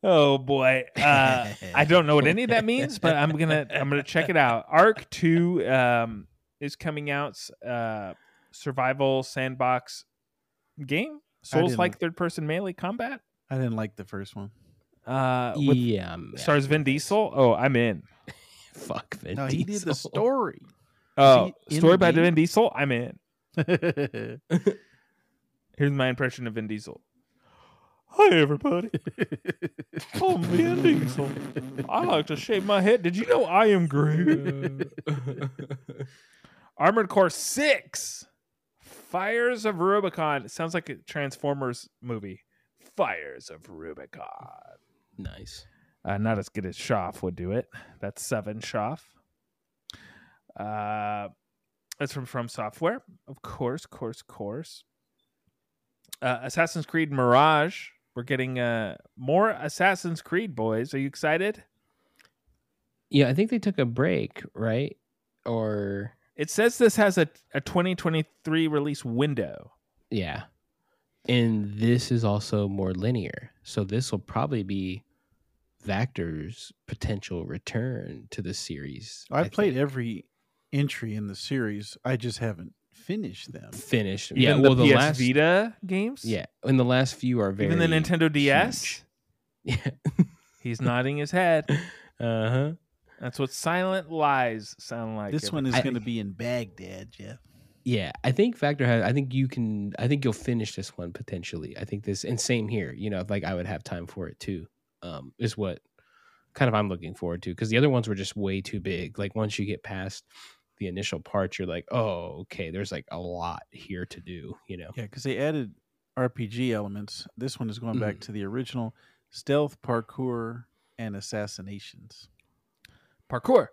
A: Oh boy, uh, I don't know what any of that means, but I'm gonna I'm gonna check it out. ARK Two um, is coming out. Uh, survival sandbox game, Souls like third person melee combat.
B: I didn't like the first one.
A: Uh, with
C: yeah, I'm
A: stars Vin Diesel. Oh, I'm in.
C: Fuck Vin
B: No, he did the
C: Diesel.
B: story.
A: Oh, story by
B: game?
A: Vin Diesel. I'm in. Here's my impression of Vin Diesel. Hi everybody, I'm Vin Diesel. I like to shave my head. Did you know I am great? Armored Core 6 Fires of Rubicon. It sounds like a Transformers movie. Fires of Rubicon.
C: nice.
A: Uh, not as good as Schaff would do it. That's seven Schaff. Uh, that's from From Software. Of course, course, course. Uh, Assassin's Creed Mirage. We're getting uh, more Assassin's Creed, boys. Are you excited?
C: Yeah, I think they took a break, right? Or
A: It says this has a, a 2023 release window.
C: yeah, and this is also more linear, so this will probably be Vactor's potential return to the series.
B: I've
C: I
B: played
C: think.
B: every entry in the series. I just haven't finished them.
C: finished.
A: Even
C: yeah,
A: the
C: well, the
A: PS
C: last
A: Vita games?
C: yeah, and the last few are very
A: Even the Nintendo DS?
C: huge. Yeah.
A: He's nodding his head.
C: uh huh.
A: That's what silent lies sound like.
B: this one is going to be in Baghdad, Jeff.
C: Yeah, I think Vactor has. I think you can. I think you'll finish this one potentially. I think this, and same here. You know, like I would have time for it too. Um, is what kind of I'm looking forward to because the other ones were just way too big. Like once you get past the initial part, you're like, oh, okay, there's like a lot here to do. You know,
B: Yeah, because they added RPG elements. This one is going back
C: Mhm.
B: to the original stealth, parkour, and assassinations.
A: Parkour.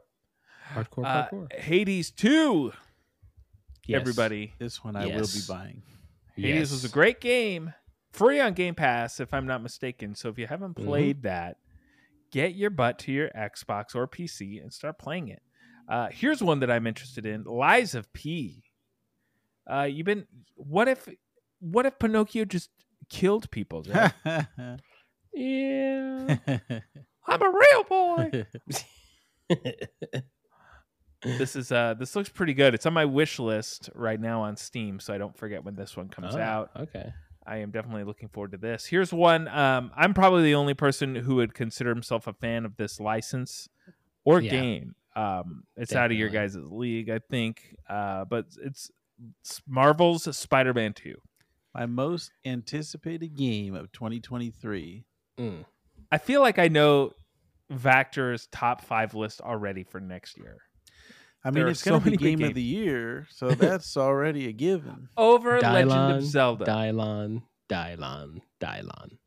C: hardcore
A: Uh,
C: parkour.
A: Hades 2.
C: Yes.
A: Everybody.
B: This one I will be buying.
A: Hades was a great game. Free on Game Pass, if I'm not mistaken. So if you haven't
C: Mhm.
A: played that, get your butt to your Xbox or PC and start playing it. Uh, here's one that I'm interested in: Lies of P. Uh, you've been. What if? What if Pinocchio just killed people? Jeff?
C: Yeah.
A: I'm a real boy. this is uh this looks pretty good. It's on my wish list right now on Steam, so I don't forget when this one comes
C: Oh,
A: out.
C: Okay.
A: I am definitely looking forward to this. Here's one. Um, I'm probably the only person who would consider himself a fan of this license or
C: Yeah.
A: game. Um, it's out of your guys' league, I think. Uh, but it's, it's Marvel's Spider-Man 2.
B: My most anticipated game of 2023.
C: Mm.
A: I feel like I know Vactor's top five list already for next year.
B: I mean,
A: are
B: it's going to be
A: many
B: game of the year, so that's already a given.
A: Over Legend of Zelda.
C: Dylon, Dylon, Dylon.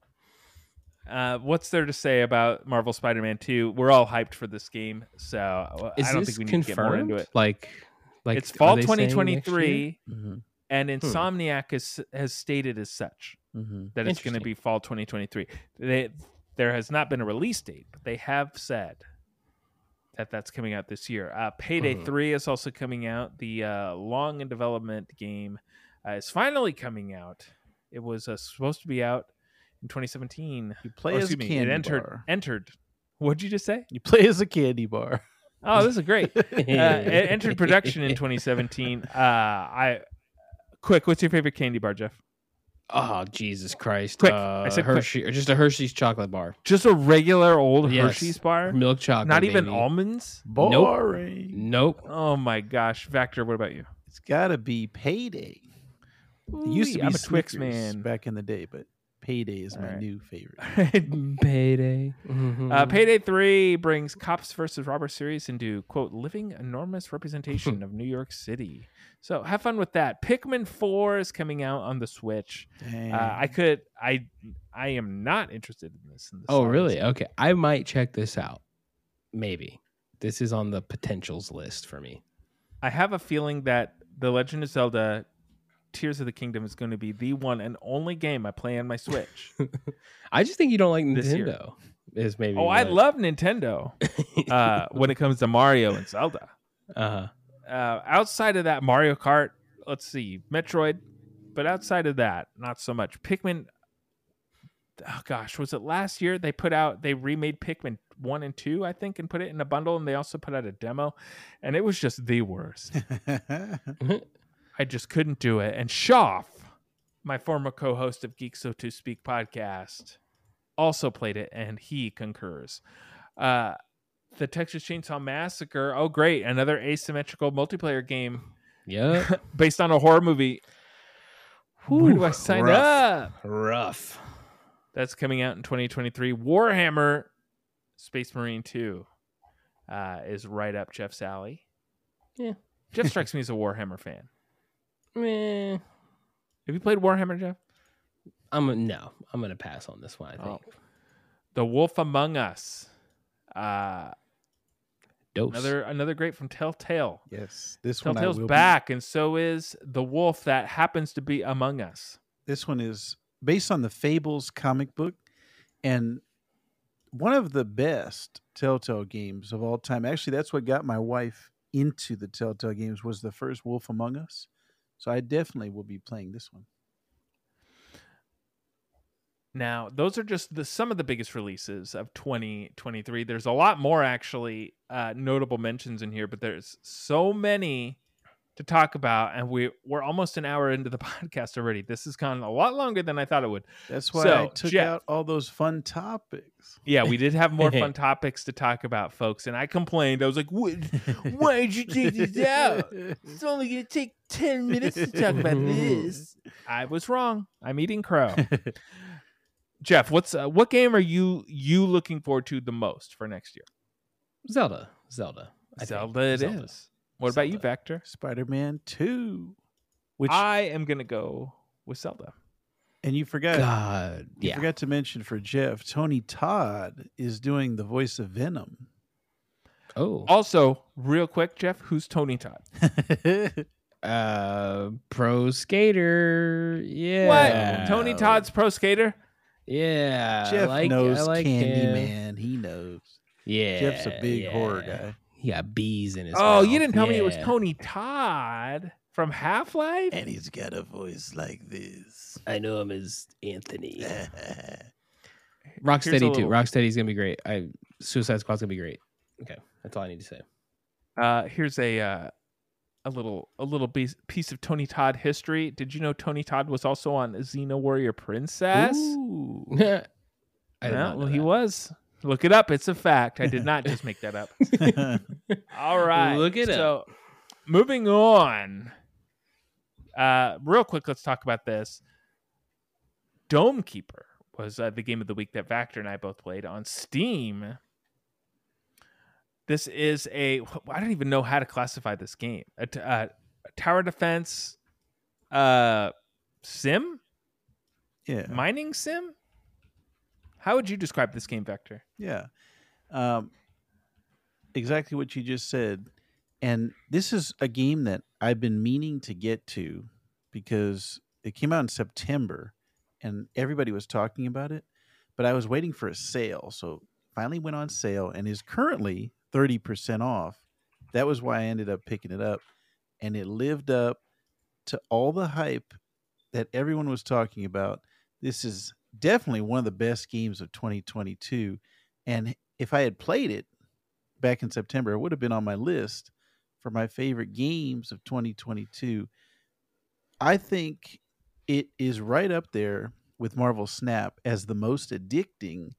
A: Uh, what's there to say about Marvel Spider-Man 2? We're all hyped for this game, so uh,
C: Is
A: I don't think we need to get more into it.
C: Like, like
A: it's fall
C: they saying next year?
A: 2023,
B: Mm-hmm.
A: and
C: Hmm.
A: Insomniac has has stated as such
B: Mm-hmm.
A: that it's going to be fall 2023. They, there has not been a release date, but they have said that that's coming out this year. Uh, Payday
C: Mhm.
A: 3 is also coming out. The uh, long in development game uh, is finally coming out. It was uh, supposed to be out in 2017.
B: You play as
A: excuse me,
B: candy
A: it entered
B: bar.
A: entered. What'd you just say?
B: You play as a candy bar.
A: Oh, this is great. uh, it entered production in 2017. Uh, I quick. What's your favorite candy bar, Jeff?
C: Oh Jesus Christ!
A: Quick.
C: Uh,
A: I said quick.
C: Hershey or just a Hershey's chocolate bar,
A: Just a regular old
C: Yes.
A: Hershey's bar,
C: milk chocolate.
A: not even
C: baby.
A: almonds.
B: Boring.
C: Nope.
A: Oh my gosh, Vactor. What about you?
B: It's got to be payday. It used to be
A: I'm a Twix man.
B: back in the day, but Payday is my
A: Alright.
B: new favorite.
C: Payday. Mhm.
A: Uh, Payday 3 brings Cops versus Robber series into, quote, living enormous representation of New York City. So have fun with that. Pikmin 4 is coming out on the Switch. Uh, I could, I, I am not interested in this. In the
C: oh, really?
A: slightest.
C: Okay. I might check this out. Maybe. This is on the potentials list for me.
A: I have a feeling that The Legend of Zelda Tears of the Kingdom is going to be the one and only game I play on my Switch.
C: I just think you don't like. Nintendo. Is maybe.
A: oh, I love Nintendo uh, when it comes to Mario and Zelda.
C: uh-huh.
A: Uh, outside of that, Mario Kart, let's see, Metroid, but outside of that, not so much. Pikmin, oh gosh, was it last year they put out, they remade Pikmin 1 and 2, I think, and put it in a bundle, and they also put out a demo, and it was just the worst. I just couldn't do it. And Schaff, my former co host of Geek So To Speak podcast, also played it, and he concurs. Uh, the Texas Chainsaw Massacre. Oh, great. Another asymmetrical multiplayer game
C: Yeah.
A: based on a horror movie. Where do I sign
C: rough.
A: up?
C: Rough.
A: That's coming out in 2023. Warhammer Space Marine 2 uh, is right up Jeff's alley.
C: Yeah.
A: Jeff strikes me as a Warhammer fan.
C: Meh.
A: Have you played Warhammer, Jeff?
C: I'm a, no. I'm gonna pass on this one. I think.
A: Oh. The Wolf Among Us. Uh,
C: Dose.
A: another another great from Telltale.
B: yes, this one I
A: Telltale's
B: will be-
A: back, and so is the wolf that happens to be among us.
B: this one is based on the Fables comic book, and one of the best Telltale games of all time. Actually, that's what got my wife into the Telltale games. Was the first Wolf Among Us. So I definitely will be playing this one.
A: Now, those are just the some of the biggest releases of 2023. There's a lot more actually uh, notable mentions in here, but there's so many to talk about, and we we're almost an hour into the podcast already. This has gone a lot longer than I thought it would.
B: That's why
A: So,
B: I took
A: Jeff-
B: out all those fun topics.
A: Yeah, we did have more fun topics to talk about, folks, and I complained. I was like, "Why did you take this out? It's only going to take 10 minutes to talk about this. I was wrong. I'm eating crow. Jeff, what's uh, what game are you you looking forward to the most for next year?
C: Zelda. Zelda. I think.
A: Zelda it is.
C: Zelda.
A: What about you, Vactor?
B: Spider-Man Two, which
A: I am going to go with Zelda.
B: and you forgot
C: God.
B: you
C: Yeah.
B: forgot to mention for Jeff, Tony Todd is doing the voice of Venom.
C: Oh.
A: Also, real quick, Jeff, who's Tony Todd?
C: Uh, pro skater. Yeah.
A: What? Tony Todd's pro skater?
C: Yeah. I
B: Jeff
C: like,
B: knows
C: I like him.
B: Candyman. He knows.
C: Yeah.
B: Jeff's a big horror guy.
C: He got bees in his.
A: Oh, you didn't tell me it was Tony Todd from Half Life?
B: And he's got a voice like this.
C: I know him as Anthony.
A: Here's a
C: Rocksteady too.
A: little-
C: Rocksteady's gonna be great. I Suicide Squad's gonna be great. Okay, that's all I need to say.
A: Uh, here's a uh, a little a little piece, piece of Tony Todd history. Did you know Tony Todd was also on Xena Warrior Princess?
B: Ooh.
C: I did
A: Yeah,
C: know
A: well, he was. Look it up. It's a fact. I did not just make that up. All right.
C: Look it up.
A: so, moving on. Uh, real quick, let's talk about this. Dome Keeper was uh, the game of the week that Vactor and I both played on Steam. This is a I don't even know how to classify this game. A, t- uh, a tower defense uh sim,
B: yeah.
A: mining sim. How would you describe this game, Vactor?
B: Yeah. Um, exactly what you just said. And this is a game that I've been meaning to get to because it came out in September and everybody was talking about it, but I was waiting for a sale. So finally went on sale and is currently 30% off. That was why I ended up picking it up. And it lived up to all the hype that everyone was talking about. This is definitely one of the best games of 2022. And if I had played it back in September, it would have been on my list for my favorite games of 2022. I think it is right up there with Marvel Snap as the most addicting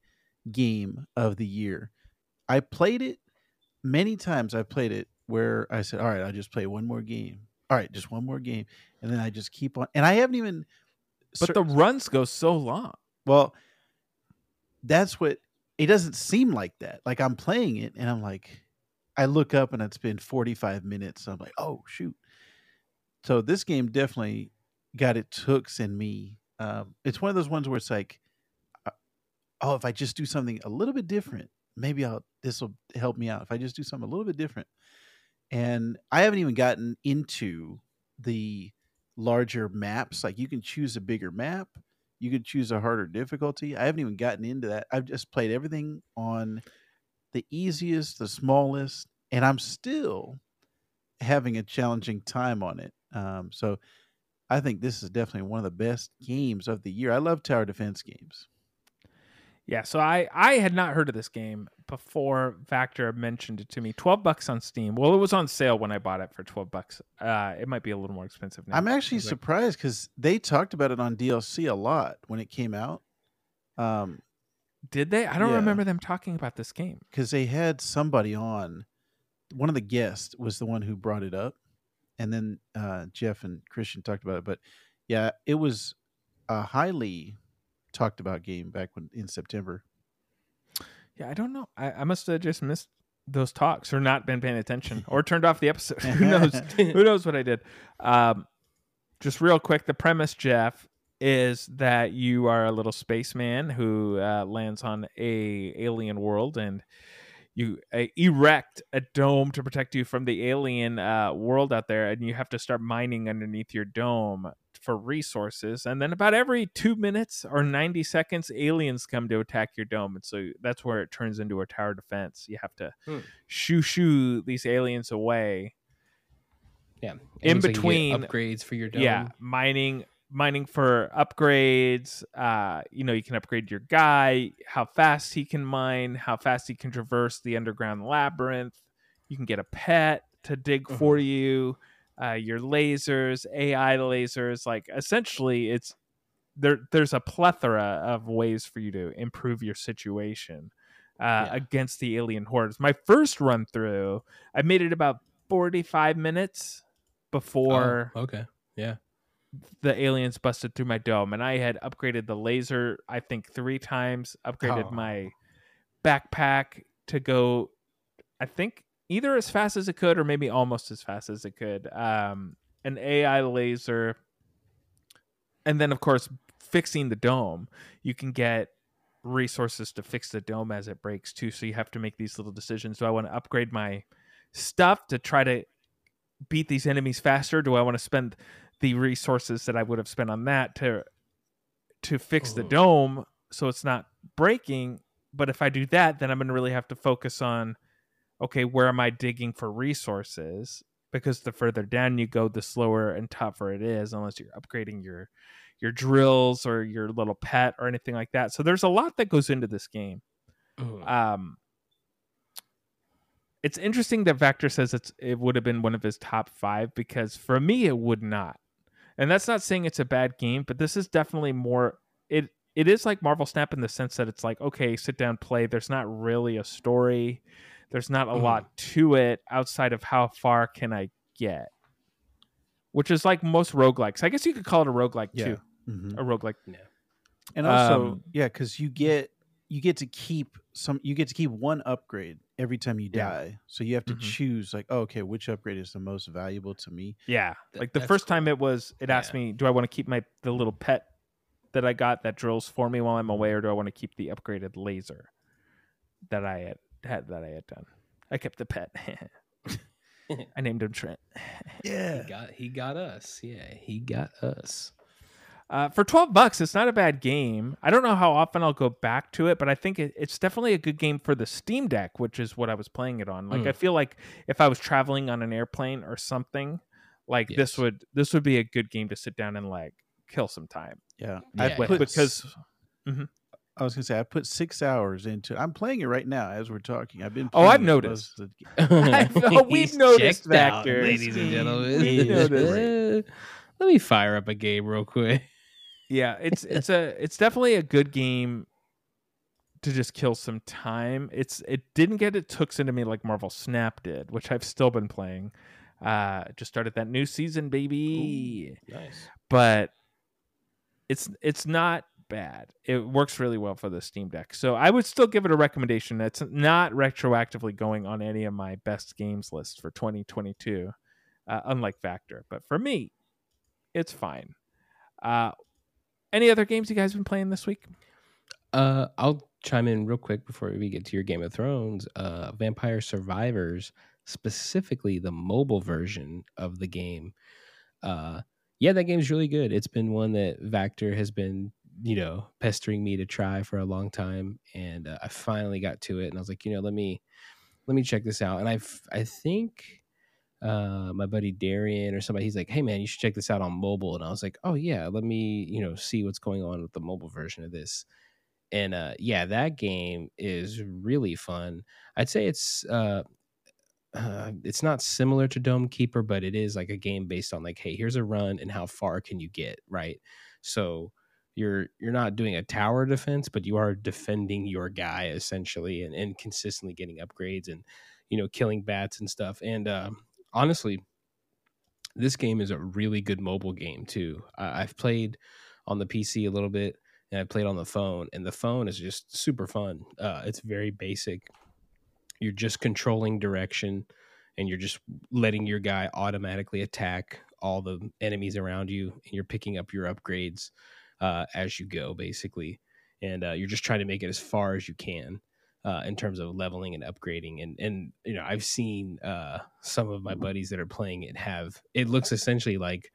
B: game of the year. I played it many times. I've played it where I said, "All right, I'll just play one more game. All right, just one more game," and then I just keep on. And I haven't even.
A: But the runs go so long.
B: Well, that's what it doesn't seem like that. Like I'm playing it and I'm like, I look up and it's been 45 minutes. I'm like, oh shoot. So this game definitely got its hooks in me. Um, it's one of those ones where it's like, uh, oh, if I just do something a little bit different, maybe I'll this will help me out. If I just do something a little bit different, and I haven't even gotten into the larger maps. Like you can choose a bigger map, you can choose a harder difficulty. I haven't even gotten into that. I've just played everything on the easiest, the smallest, and I'm still having a challenging time on it. Um, so I think this is definitely one of the best games of the year. I love tower defense games.
A: Yeah, so I I had not heard of this game before Vactor mentioned it to me. Twelve bucks on Steam. Well, it was on sale when I bought it for twelve bucks. Uh, it might be a little more expensive now.
B: I'm actually surprised because they talked about it on DLC a lot when it came out. Um,
A: Did they? I don't
B: Yeah.
A: remember them talking about this game.
B: because they had somebody on. One of the guests was the one who brought it up, and then uh, Jeff and Christian talked about it. But yeah, it was a highly talked about game back when in September.
A: Yeah, I don't know. I, I must have just missed those talks or not been paying attention or turned off the episode. Who knows? Who knows what I did? Um, just real quick, the premise, Jeff, is that you are a little spaceman who uh, lands on a alien world and you uh, erect a dome to protect you from the alien uh, world out there, and you have to start mining underneath your dome for resources. And then about every two minutes or ninety seconds, aliens come to attack your dome, and so that's where it turns into a tower defense. You have to
C: Hmm.
A: shoo shoo these aliens away.
C: Yeah.
A: In
C: looks like
A: between-
C: upgrades for your dome.
A: Yeah, mining mining for upgrades. Uh, you know, you can upgrade your guy, how fast he can mine, how fast he can traverse the underground labyrinth. You can get a pet to dig for you. Uh, your lasers, AI lasers, like essentially, it's there. There's a plethora of ways for you to improve your situation uh,
C: Yeah.
A: against the alien hordes. My first run through, I made it about 45 minutes before
C: Oh, okay. Yeah.
A: the aliens busted through my dome and i had upgraded the laser i think three times upgraded
C: Oh.
A: my backpack to go i think either as fast as it could or maybe almost as fast as it could. Um an ai laser and then of course fixing the dome. You can get resources to fix the dome as it breaks too so you have to make these little decisions. Do i want to upgrade my stuff to try to beat these enemies faster? Do i want to spend the resources that I would have spent on that to to fix the dome so it's not breaking. But if I do that, then I'm going to really have to focus on okay, where am I digging for resources? Because the further down you go, the slower and tougher it is, unless you're upgrading your your drills or your little pet or anything like that. So there's a lot that goes into this game.
C: Mhm.
A: Um, it's interesting that Vactor says it's it would have been one of his top five because for me it would not, and that's not saying it's a bad game, but this is definitely more it. It is like Marvel Snap in the sense that it's like okay, sit down, play. There's not really a story. There's not a
C: Mhm.
A: lot to it outside of how far can I get, which is like most roguelikes. I guess you could call it a roguelike
B: Yeah.
A: too.
B: Mhm.
A: A roguelike.
B: And also,
A: Um,
B: yeah, because you get you get to keep some you get to keep one upgrade every time you
A: Yeah.
B: die. So you have to
A: Mhm.
B: choose like, oh, okay, which upgrade is the most valuable to me?
A: Yeah,
C: Th-
A: like the
C: that's
A: first time it was, it asked
C: Yeah.
A: me, do I want to keep my the little pet that I got that drills for me while I'm away, or do I want to keep the upgraded laser that I had, had that I had done? I kept the pet. I named him Trent.
C: He got he got us. Yeah, he got us.
A: Uh, for twelve bucks, it's not a bad game. I don't know how often I'll go back to it, but I think it, it's definitely a good game for the Steam Deck, which is what I was playing it on. Like
C: Mm.
A: I feel like if I was traveling on an airplane or something, like this would this would be a good game to sit down and like kill some time.
B: Yeah,
C: Yeah,
B: I
C: yeah.
B: put
A: because
B: I was gonna say I put six hours into. I'm playing it right now as we're talking. I've been.
A: Oh, I've
B: it
A: noticed.
B: most of the-
A: oh, we've
C: He's
A: noticed,
C: checked out,
A: Vactor.
C: ladies and gentlemen.
A: We noticed.
C: Let me fire up a game real quick.
A: yeah, it's it's a it's definitely a good game to just kill some time. It's it didn't get its hooks into me like Marvel Snap did, which I've still been playing. Uh just started that new season, baby.
C: Nice.
A: But it's it's not bad. It works really well for the Steam Deck. So I would still give it a recommendation. It's not retroactively going on any of my best games list for 2022, uh, unlike Vactor. But for me, it's fine. Uh, any other games you guys been playing this week?
C: Uh, I'll chime in real quick before we get to your Game of Thrones. Uh, Vampire Survivors, specifically the mobile version of the game. Uh, yeah, that game's really good. It's been one that Vactor has been, you know, pestering me to try for a long time, and uh, I finally got to it. And I was like, you know, let me let me check this out. And I I think uh, my buddy Darian or somebody, he's like, hey man, you should check this out on mobile. And I was like, oh yeah, let me you know see what's going on with the mobile version of this. And uh, yeah, that game is really fun. I'd say it's uh, uh, it's not similar to Dome Keeper, but it is like a game based on like, hey, here's a run and how far can you get, right? So you're you're not doing a tower defense, but you are defending your guy essentially and, and consistently getting upgrades and you know killing bats and stuff. And uh, honestly, this game is a really good mobile game too. I've played on the PC a little bit and I played on the phone, and the phone is just super fun. Uh, it's very basic you're just controlling direction and you're just letting your guy automatically attack all the enemies around you and you're picking up your upgrades uh, as you go basically. And uh, you're just trying to make it as far as you can uh, in terms of leveling and upgrading. And and you know i've seen uh, some of my buddies that are playing it have it looks essentially like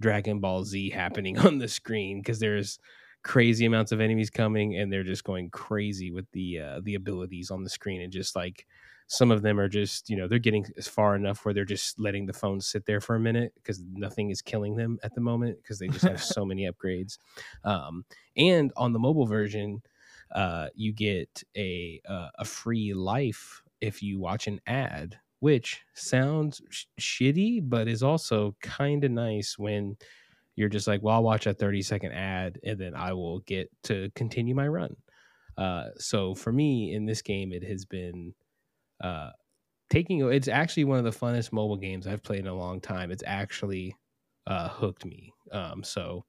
C: dragon ball z happening on the screen because there's crazy amounts of enemies coming and they're just going crazy with the uh, the abilities on the screen and just like some of them are just you know they're getting as far enough where they're just letting the phone sit there for a minute because nothing is killing them at the moment because they just have so many upgrades um, and on the mobile version uh, you get a uh, a free life if you watch an ad which sounds sh- shitty but is also kind of nice when you're just like, well, I'll watch a 30 second ad and then I will get to continue my run. Uh, so for me in this game, it has been uh, taking. It's actually one of the funnest mobile games I've played in a long time. It's actually uh, hooked me. Um, so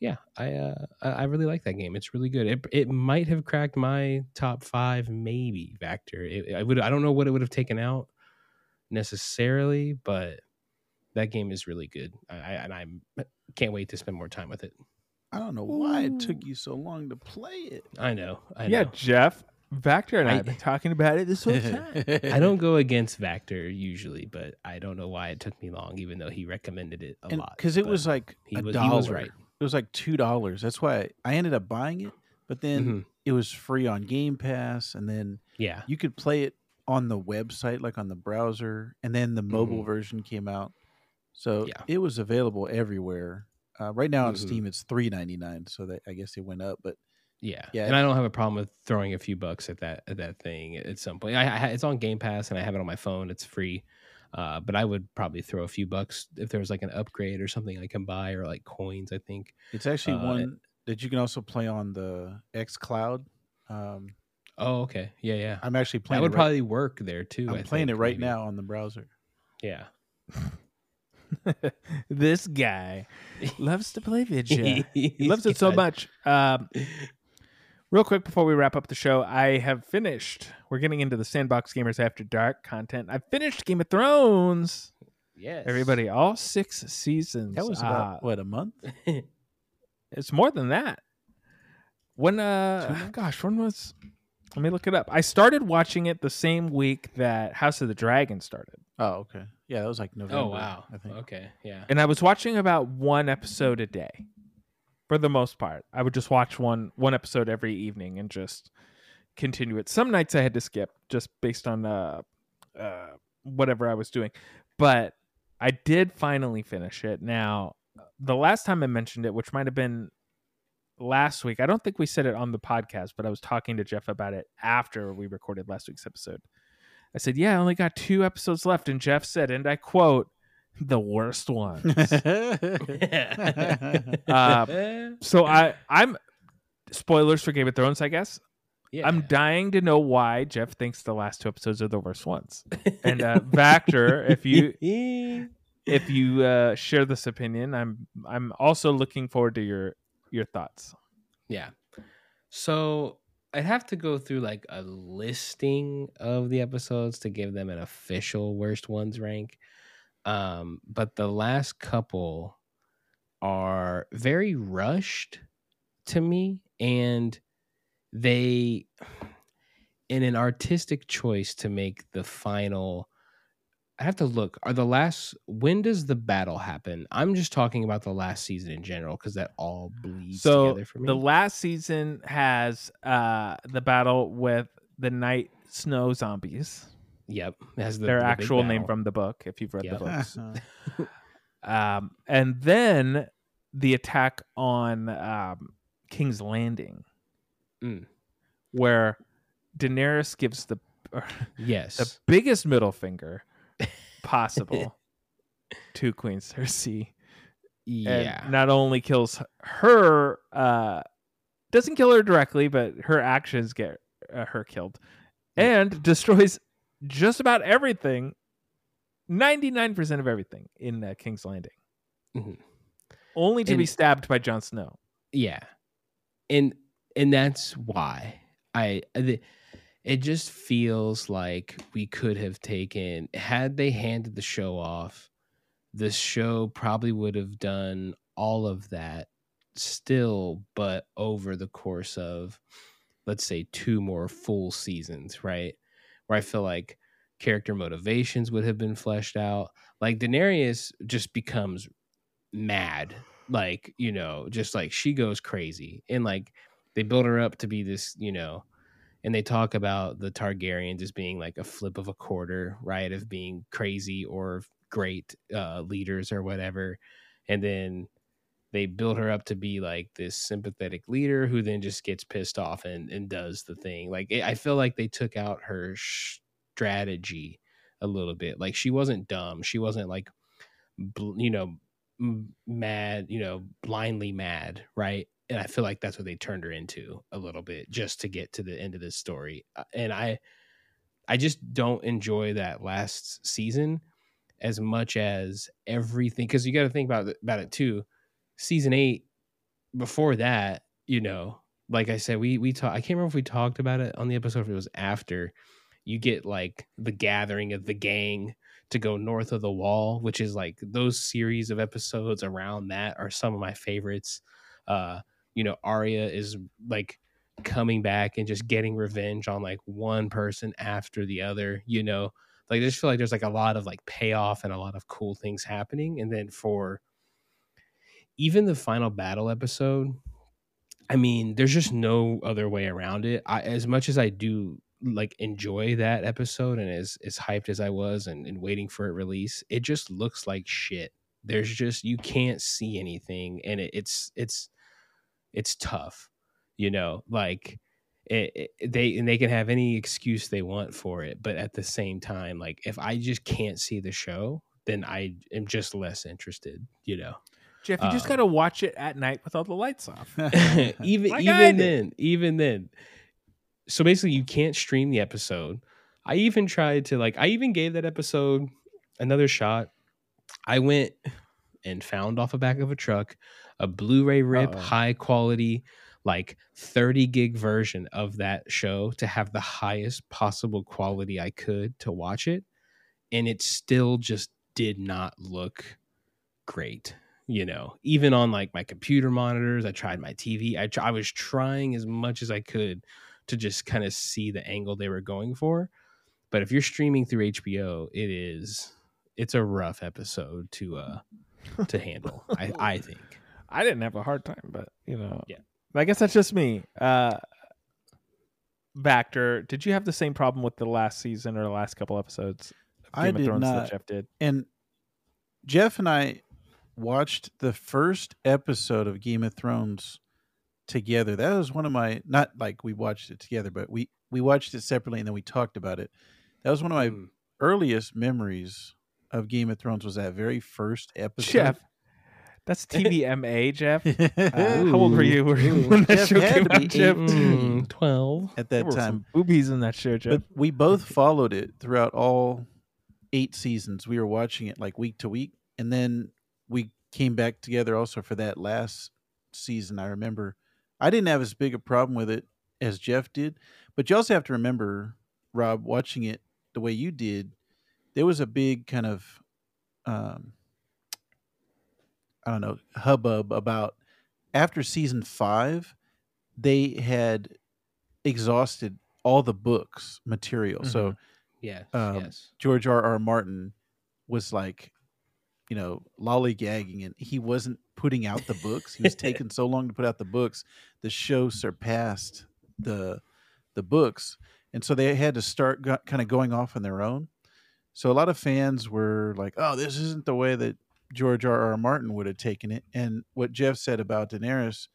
C: yeah, I uh, I really like that game. It's really good. It it might have cracked my top five, maybe Vactor. It, I would I don't know what it would have taken out necessarily, but that game is really good. I, I and I'm can't wait to spend more time with it.
B: I don't know why it took you so long to play it.
C: I know. I
A: yeah,
C: know.
A: Jeff, Vactor and I, have been talking about it this whole time.
C: I don't go against Vactor usually, but I don't know why it took me long, even though he recommended it a lot.
B: because it was like
C: he
B: a
C: was,
B: dollar.
C: he was right.
B: It was like two dollars. That's why I ended up buying it. But then
C: Mhm.
B: it was free on Game Pass, and then
C: Yeah,
B: you could play it on the website, like on the browser, and then the mobile
C: Mhm.
B: version came out. So
C: Yeah.
B: it was available everywhere. Uh, right now on
C: Mhm.
B: Steam, it's three ninety nine. So that I guess it went up, but
C: yeah,
B: Yeah.
C: And I don't have a problem with throwing a few bucks at that at that thing at some point. I, I it's on Game Pass and I have it on my phone. It's free. Uh, but I would probably throw a few bucks if there was like an upgrade or something I can buy or like coins. I think.
B: it's actually
C: Uh,
B: one that you can also play on the X Cloud. Um,
C: Oh, okay. Yeah, yeah.
B: I'm actually playing.
C: That would
B: it right,
C: probably work there too.
B: I'm
C: I
B: playing
C: think,
B: it right
C: maybe.
B: now on the browser.
C: Yeah.
A: this guy loves to play video. He loves it so much. Um, real quick before we wrap up the show, I have finished. We're getting into the Sandbox Gamers After Dark content. I finished Game of Thrones.
C: Yes.
A: Everybody, all six seasons.
B: That was about
A: Uh,
B: what a month.
A: It's more than that. When uh gosh, when was let me look it up. I started watching it the same week that House of the Dragon started.
B: Oh, okay. Yeah, that was like November.
C: Oh wow.
B: I think.
C: Okay. Yeah.
A: And I was watching about one episode a day. For the most part. I would just watch one one episode every evening and just continue it. Some nights I had to skip just based on uh uh whatever I was doing. But I did finally finish it. Now, the last time I mentioned it, which might have been last week, I don't think we said it on the podcast, but I was talking to Jeff about it after we recorded last week's episode. I said, Yeah, I only got two episodes left. And Jeff said, and I quote, the worst ones. Uh, so I I'm spoilers for Game of Thrones, I guess.
C: yeah.
A: I'm dying to know why Jeff thinks the last two episodes are the worst ones. And uh Vactor, if you if you uh share this opinion, I'm I'm also looking forward to your your thoughts.
C: Yeah. So I'd have to go through like a listing of the episodes to give them an official worst ones rank. Um, but the last couple are very rushed to me and they in an artistic choice to make the final I have to look. Are the last when does the battle happen? I'm just talking about the last season in general because that all bleeds
A: so
C: together for me.
A: the last season has uh the battle with the night snow zombies.
C: Yep, it has the,
A: Their
C: the
A: actual name from the book, if you've read
C: Yep.
A: the books.
B: Uh,
A: um, and then the attack on um, King's Landing,
C: Mm.
A: where Daenerys gives the
C: Yes,
A: the biggest middle finger possible to Queen Cersei.
C: yeah,
A: and not only kills her uh doesn't kill her directly but her actions get uh, her killed and destroys just about everything 99% of everything in uh, king's landing
C: Mhm.
A: only to be stabbed by Jon snow
C: yeah, and and that's why I. The, it just feels like we could have taken had they handed the show off the show probably would have done all of that still but over the course of let's say two more full seasons right where i feel like character motivations would have been fleshed out like daenerys just becomes mad like you know just like she goes crazy and like they build her up to be this you know and they talk about the Targaryens as being like a flip of a quarter, right? Of being crazy or great uh, leaders or whatever. And then they build her up to be like this sympathetic leader who then just gets pissed off and, and does the thing. Like, I feel like they took out her strategy a little bit. Like, she wasn't dumb. She wasn't like, you know, mad, you know, blindly mad, right? And I feel like that's what they turned her into a little bit just to get to the end of this story. Uh, And I I just don't enjoy that last season as much as everything cuz you got to think about about it too. Season 8 before that, you know, like I said we we talked I can't remember if we talked about it on the episode if it was after you get like the gathering of the gang to go north of the wall, which is like those series of episodes around that are some of my favorites. Uh, you know, Arya is like coming back and just getting revenge on like one person after the other, you know. Like I just feel like there's like a lot of like payoff and a lot of cool things happening. And then for even the final battle episode, I mean, there's just no other way around it. I as much as I do like enjoy that episode and as as hyped as I was and, and waiting for it release, it just looks like shit. There's just you can't see anything, and it, it's it's it's tough, you know. Like it, it, they and they can have any excuse they want for it, but at the same time, like if I just can't see the show, then I am just less interested, you know.
A: Jeff you just
C: Um,
A: got to watch it at night with all the lights off
C: even
A: Like
C: even then, even then. So basically, you can't stream the episode. I even tried to like. I even gave that episode another shot. I went and found off the back of a truck a Blu-ray rip,
A: Uh-oh.
C: high quality, like 30 gig version of that show to have the highest possible quality I could to watch it, and it still just did not look great you know even on like my computer monitors i tried my tv i, tr- I was trying as much as i could to just kind of see the angle they were going for but if you're streaming through hbo it is it's a rough episode to uh to handle i i think
A: i didn't have a hard time but you know
C: Yeah.
A: i guess that's just me uh Vactor, did you have the same problem with the last season or the last couple episodes of
B: I
A: of
B: did
A: Thrones
B: not.
A: that Jeff did?
B: and Jeff and I watched the first episode of Game of Thrones together. That was one of my not like we watched it together, but we we watched it separately and then we talked about it. That was one of my
C: Mm.
B: earliest memories of Game of Thrones was that very first episode.
A: Jeff, that's TVMA, Jeff. Uh, how old were you
C: Ooh.
A: when that
B: Jeff
A: show came out,
B: be
A: Jeff?
C: 18. 12
A: There
B: that
A: were some
B: time,
A: boobies in that show, Jeff.
B: but we both followed it throughout all eight seasons. We were watching it like week to week, and then we came back together also for that last season. I remember I didn't have as big a problem with it as Jeff did, but you also have to remember, Rob, watching it the way you did, there was a big kind of, um, I don't know, hubbub about after season five, they had exhausted all the books material. So
C: Yeah.
B: Um,
C: yes.
B: George R. R. Martin was like, you know, lollygagging, and he wasn't putting out the books. He was taking so long to put out the books. The show surpassed the the books, and so they had to start go, kind of going off on their own. So a lot of fans were like, "Oh, this isn't the way that George R. R. Martin would have taken it." And what Jeff said about Daenerys,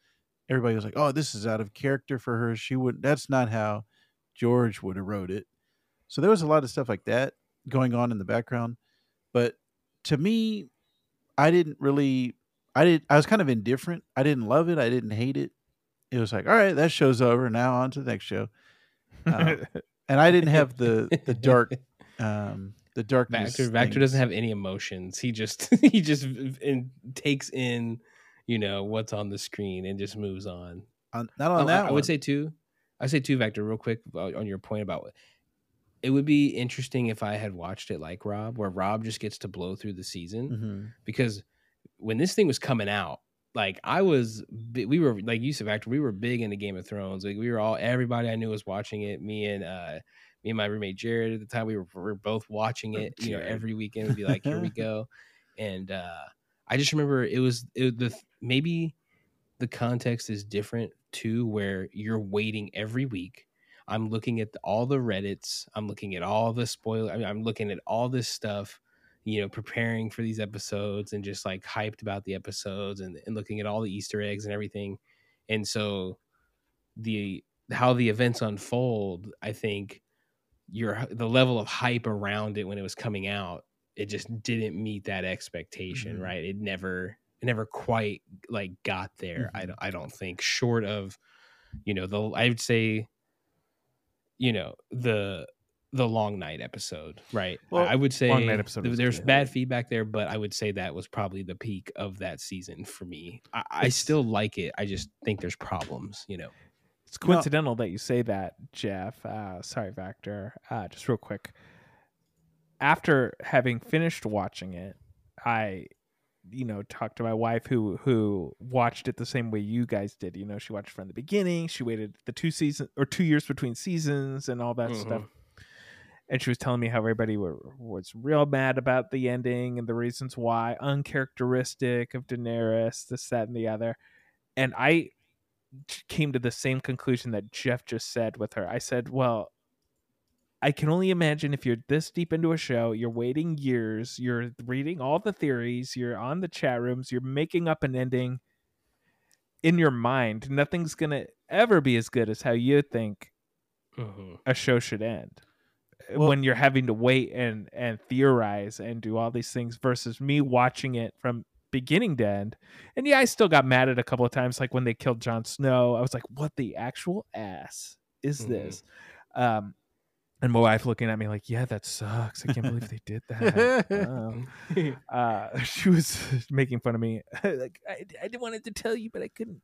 B: everybody was like, "Oh, this is out of character for her. She would. That's not how George would have wrote it." So there was a lot of stuff like that going on in the background. But to me, I didn't really I did I was kind of indifferent. I didn't love it. I didn't hate it. It was like, all right, that show's over. Now on to the next show. Uh, and I didn't have the the dark um the darkness.
C: Vactor
B: Vactor
C: doesn't have any emotions. He just he just in, takes in, you know, what's on the screen and just moves on.
B: on, not on
C: Oh,
B: that
C: I,
B: one.
C: would say too. I say too, Vactor, real quick uh, on your point about it would be interesting if I had watched it like Rob, where Rob just gets to blow through the season
B: Mhm.
C: because when this thing was coming out, like I was, we were like you said, Vactor, we were big into Game of Thrones. Like we were all, everybody I knew was watching it. Me and uh, me and my roommate Jared at the time, we were, we were both watching it. You know, every weekend we'd be like, here we go, and uh, I just remember it was it, the maybe the context is different too, where you're waiting every week. I'm looking at all the Reddits. I'm looking at all the spoiler. I mean, I'm looking at all this stuff, you know, preparing for these episodes and just like hyped about the episodes and, and looking at all the Easter eggs and everything. And so the how the events unfold, I think your the level of hype around it when it was coming out, it just didn't meet that expectation,
B: Mhm.
C: right? It never it never quite like got there. I
B: Mhm.
C: don't I don't think short of you know the I would say you know the the long night episode, right? I-
B: Well,
C: I would say
A: Long Night episode
C: th- there's
A: good.
C: bad feedback there, but I would say that was probably the peak of that season for me. I, I still like it. I just think there's problems, you know.
A: It's coincidental that you say that, Jeff. Uh, sorry, Vactor. Uh, just real quick. After having finished watching it, I, you know, talked to my wife who who watched it the same way you guys did. You know, she watched from the beginning. She waited the two seasons or two years between seasons and all that
C: Mhm.
A: stuff. And she was telling me how everybody were, was real mad about the ending and the reasons why, uncharacteristic of Daenerys, this, that, and the other. And I came to the same conclusion that Jeff just said with her. I said, well, I can only imagine if you're this deep into a show, you're waiting years, you're reading all the theories, you're on the chat rooms, you're making up an ending in your mind. Nothing's going to ever be as good as how you think
C: Mhm.
A: a show should end.
B: Well-
A: when you're having to wait and and theorize and do all these things versus me watching it from beginning to end. And yeah, I still got mad at a couple of times, like when they killed Jon Snow. I was like, "What the actual ass is
C: Mhm.
A: this?" Um, and my wife looking at me like, "Yeah, that sucks. I can't believe they did that." Wow. uh, she was making fun of me. like I, I didn't wanted to tell you, but I couldn't.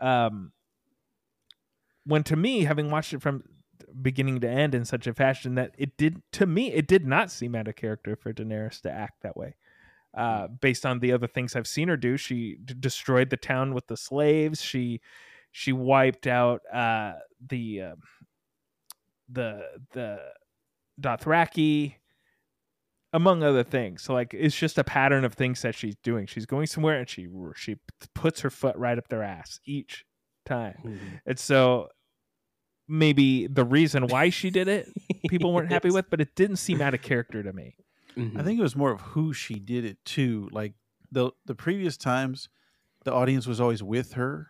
A: Um, when to me, having watched it from beginning to end in such a fashion that it did to me, it did not seem out of character for Daenerys to act that way. Uh, based on the other things I've seen her do, she d- destroyed the town with the slaves. She she wiped out uh, the uh, the the Dothraki among other things. So like it's just a pattern of things that she's doing. She's going somewhere and she she puts her foot right up their ass each time.
C: Mhm.
A: And so maybe the reason why she did it people weren't happy with, but it didn't seem out of character to me.
C: Mhm.
B: I think it was more of who she did it to. Like the the previous times, the audience was always with her.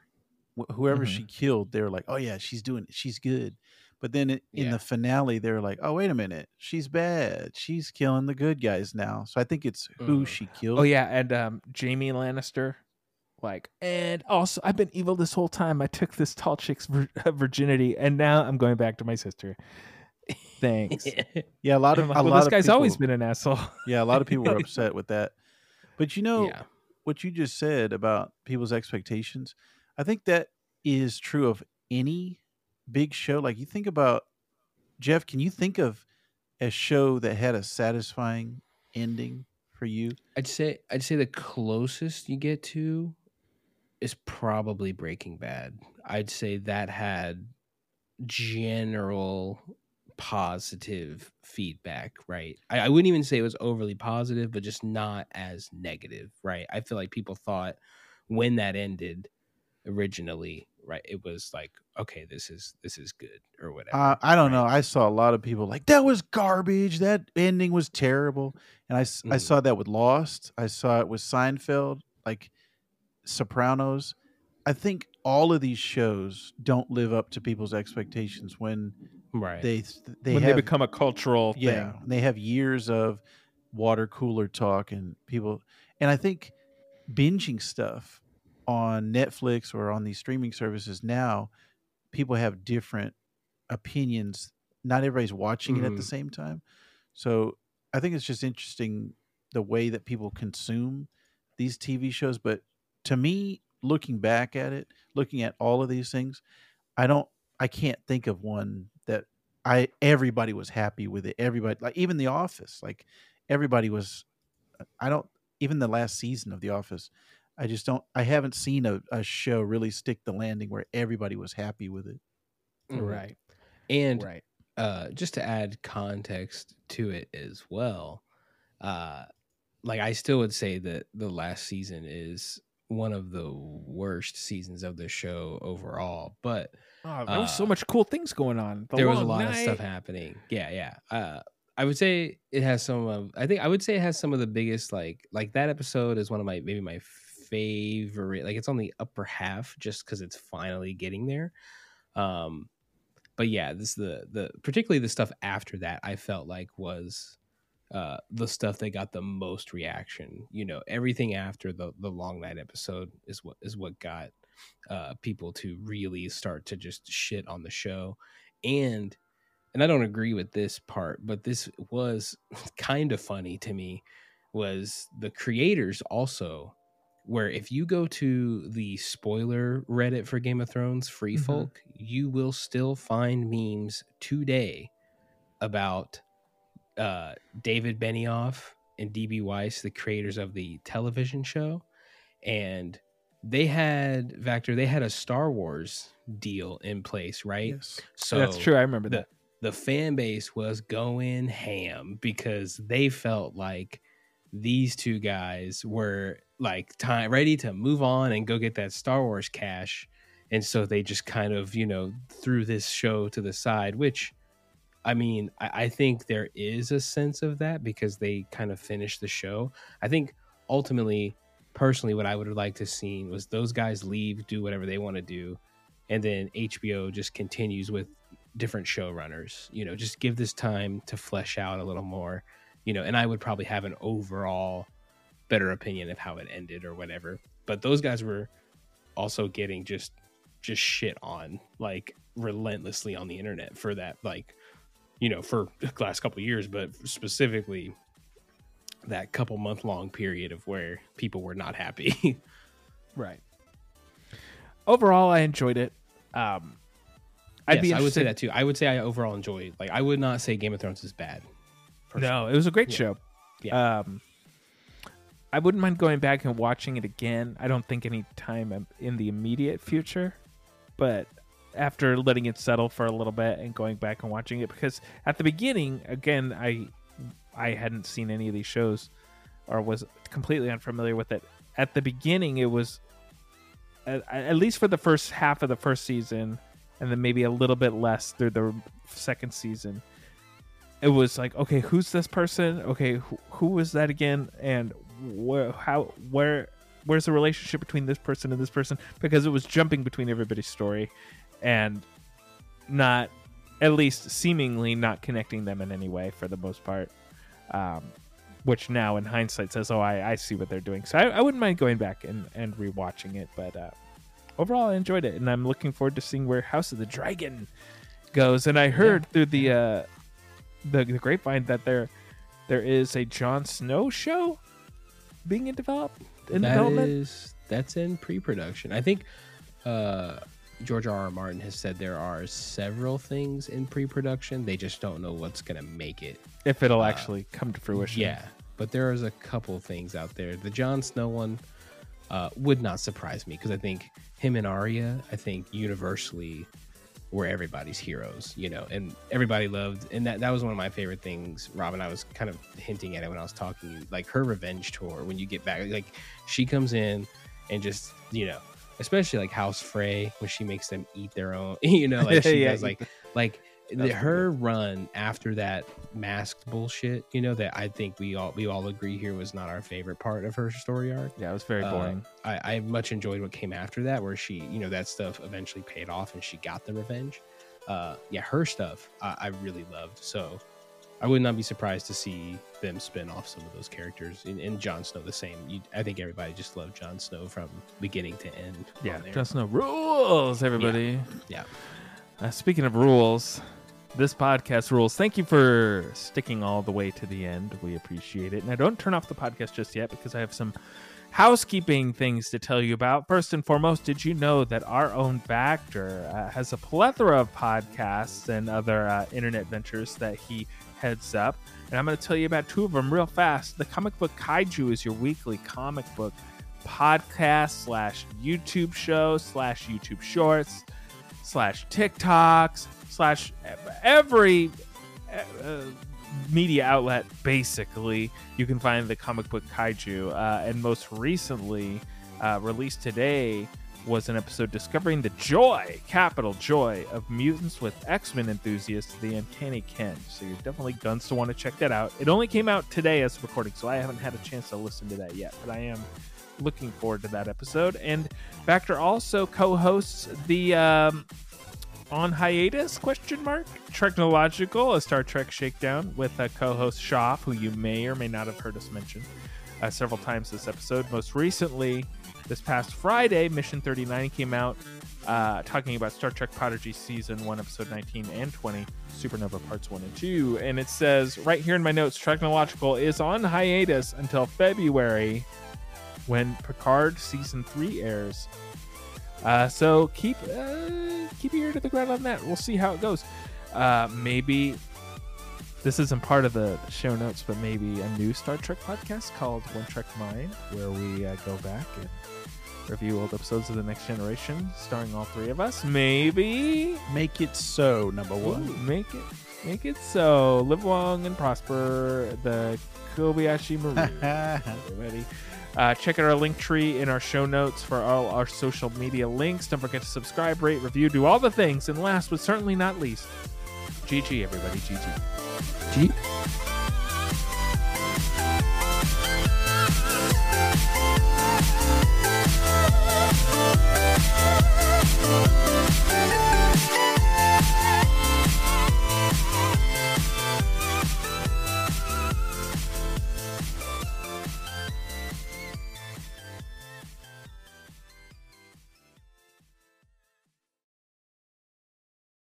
B: Wh- Whoever
A: Mhm.
B: she killed, they were like, "Oh yeah, she's doing, it. she's good." But then it, in
C: Yeah.
B: the finale, they're like, "Oh wait a minute, she's bad. She's killing the good guys now." So I think it's who
C: Mhm.
B: she killed.
A: Oh yeah, and um Jaime Lannister like and also I've been evil this whole time. I took this tall chick's virginity and now I'm going back to my sister. Thanks.
B: yeah. A lot of
A: like,
B: a
A: well,
B: lot
A: this
B: of
A: guy's
B: people,
A: always been an asshole.
B: Yeah, a lot of people were upset with that. But you know
C: yeah.
B: what you just said about people's expectations. I think that is true of any big show. Like you think about Jeff, can you think of a show that had a satisfying ending for you?
C: I'd say I'd say the closest you get to is probably Breaking Bad. I'd say that had general positive feedback, right? I, I wouldn't even say it was overly positive, but just not as negative, right? I feel like people thought when that ended originally, right, it was like, okay, this is this is good or whatever.
B: Uh, I don't
C: right?
B: know. I saw a lot of people like that was garbage. That ending was terrible. And I, s- I
C: Mhm.
B: saw that with Lost. I saw it with Seinfeld, like Sopranos. I think all of these shows don't live up to people's expectations when
C: right.
B: they they
A: when
B: have
A: they become a cultural
B: yeah
A: thing.
B: they have years of water cooler talk and people and I think binging stuff on Netflix or on these streaming services now people have different opinions. Not everybody's watching it at the
C: Mhm.
B: same time. So I think it's just interesting the way that people consume these TV shows but to me looking back at it looking at all of these things I don't I can't think of one that I everybody was happy with it. Everybody like even the office like everybody was I don't even the last season of the office I just don't I haven't seen a, a show really stick the landing where everybody was happy with it
C: Mhm.
A: Right.
C: And
A: Right.
C: uh just to add context to it as well uh like i still would say that the last season is one of the worst seasons of the show overall but
A: Oh, there was so
C: Uh,
A: much cool things going on. The
C: there was a
A: long
C: lot of stuff happening yeah yeah uh i would say it has some of i think i would say it has some of the biggest like like that episode is one of my maybe my favorite like it's on the upper half just because it's finally getting there um but yeah this the the particularly the stuff after that i felt like was uh the stuff that got the most reaction you know everything after the the long night episode is what is what got uh people to really start to just shit on the show and and i don't agree with this part but this was kind of funny to me was the creators also where if you go to the spoiler reddit for game of thrones free
A: Mhm.
C: folk you will still find memes today about uh david benioff and db weiss the creators of the television show and they had Vactor, they had a Star Wars deal in place, right?
B: yes
C: So
A: That's true. I remember
C: the,
A: that.
C: the fan base was going ham because they felt like these two guys were like time ready to move on and go get that Star Wars cash. And so they just kind of, you know, threw this show to the side, which I mean, I, I think there is a sense of that because they kind of finished the show. I think ultimately, personally, what I would have liked to seen was those guys leave, do whatever they want to do, and then HBO just continues with different showrunners. You know, just give this time to flesh out a little more. You know, and I would probably have an overall better opinion of how it ended or whatever. But those guys were also getting just just shit on like relentlessly on the internet for that like you know for the last couple of years but specifically that couple month long period of where people were not happy
A: Right. Overall, I enjoyed it. Um, I'd
C: yes,
A: be
C: i would say that too i would say i overall enjoyed like i would not say game of thrones is bad
A: No, it was a great
C: Yeah.
A: show.
C: Yeah.
A: Um, I wouldn't mind going back and watching it again. I don't think any time in the immediate future, but after letting it settle for a little bit and going back and watching it, because at the beginning, again, I I hadn't seen any of these shows or was completely unfamiliar with it. At the beginning, it was at, at least for the first half of the first season, and then maybe a little bit less through the second season it was like okay who's this person okay who, who was that again and where how where where's the relationship between this person and this person? Because it was jumping between everybody's story and not at least seemingly not connecting them in any way for the most part. Um, which now in hindsight says oh I, I see what they're doing. So I, I wouldn't mind going back and, and rewatching it but uh, overall I enjoyed it and I'm looking forward to seeing where House of the Dragon goes. And I heard through the uh, the, the grapevine that there there is a Jon Snow show being in develop in
C: That
A: development.
C: is- that's in pre-production i think uh George R. R. Martin has said there are several things in pre-production. They just don't know what's gonna make it.
A: If it'll
C: Uh,
A: actually come to fruition.
C: Yeah, but there is a couple things out there. The Jon Snow one uh, would not surprise me because I think him and Arya, I think universally were everybody's heroes, you know, and everybody loved. And that that was one of my favorite things. Robin, I was kind of hinting at it when I was talking. to you, Like her revenge tour when you get back, like she comes in and just you know, especially like House Frey when she makes them eat their own, you know, like she
A: Yeah.
C: does like like the, her run after that masked bullshit, you know, that I think we all we all agree here was not our favorite part of her story arc.
A: Yeah, it was very
C: Uh,
A: boring.
C: I, I much enjoyed what came after that, where she, you know, that stuff eventually paid off and she got the revenge. Uh, yeah, her stuff I, I really loved. So I would not be surprised to see them spin off some of those characters. And, and Jon Snow the same. You, I think everybody just loved Jon Snow from beginning to end.
A: yeah,
C: on there.
A: just no rules, everybody.
C: Yeah.
A: Uh, speaking of rules, this podcast rules. Thank you for sticking all the way to the end. We appreciate it. And I don't turn off the podcast just yet because I have some housekeeping things to tell you about. First and foremost, did you know that our own Vactor uh, has a plethora of podcasts and other uh, internet ventures that he heads up? And I'm going to tell you about two of them real fast. The Comic Book Kaiju is your weekly comic book podcast slash YouTube show slash YouTube shorts slash TikToks slash every uh, media outlet. Basically, you can find the comic book kaiju. Uh, and most recently, uh, released today, was an episode discovering the joy, capital joy, of mutants with X Men enthusiasts, the Uncanny Ken. So you're definitely guns to want to check that out. It only came out today as recording, so I haven't had a chance to listen to that yet, but I am looking forward to that episode. And Vactor also co-hosts the um, on hiatus question mark? TREKnological a star trek shakedown with a co-host Shoff, who you may or may not have heard us mention uh, several times this episode. Most recently this past friday mission 39 came out uh, talking about star trek prodigy season 1 episode 19 and 20 supernova parts 1 and 2 and it says right here in my notes TREKnological is on hiatus until february when picard season 3 airs uh, so keep uh, keep your ear to the ground on that. We'll see how it goes. Uh, maybe this isn't part of the show notes, but maybe a new Star Trek podcast called One Trek Mind, where we uh, go back and review old episodes of the Next Generation, starring all three of us. Maybe
B: Make it so, number
A: Ooh,
B: one.
A: make it make it so. Live long and prosper. The Kobayashi Maru. everybody. Uh, check out our link tree in our show notes for all our social media links. Don't forget to subscribe, rate, review, do all the things. And last but certainly not least, GG, everybody. GG.
C: G-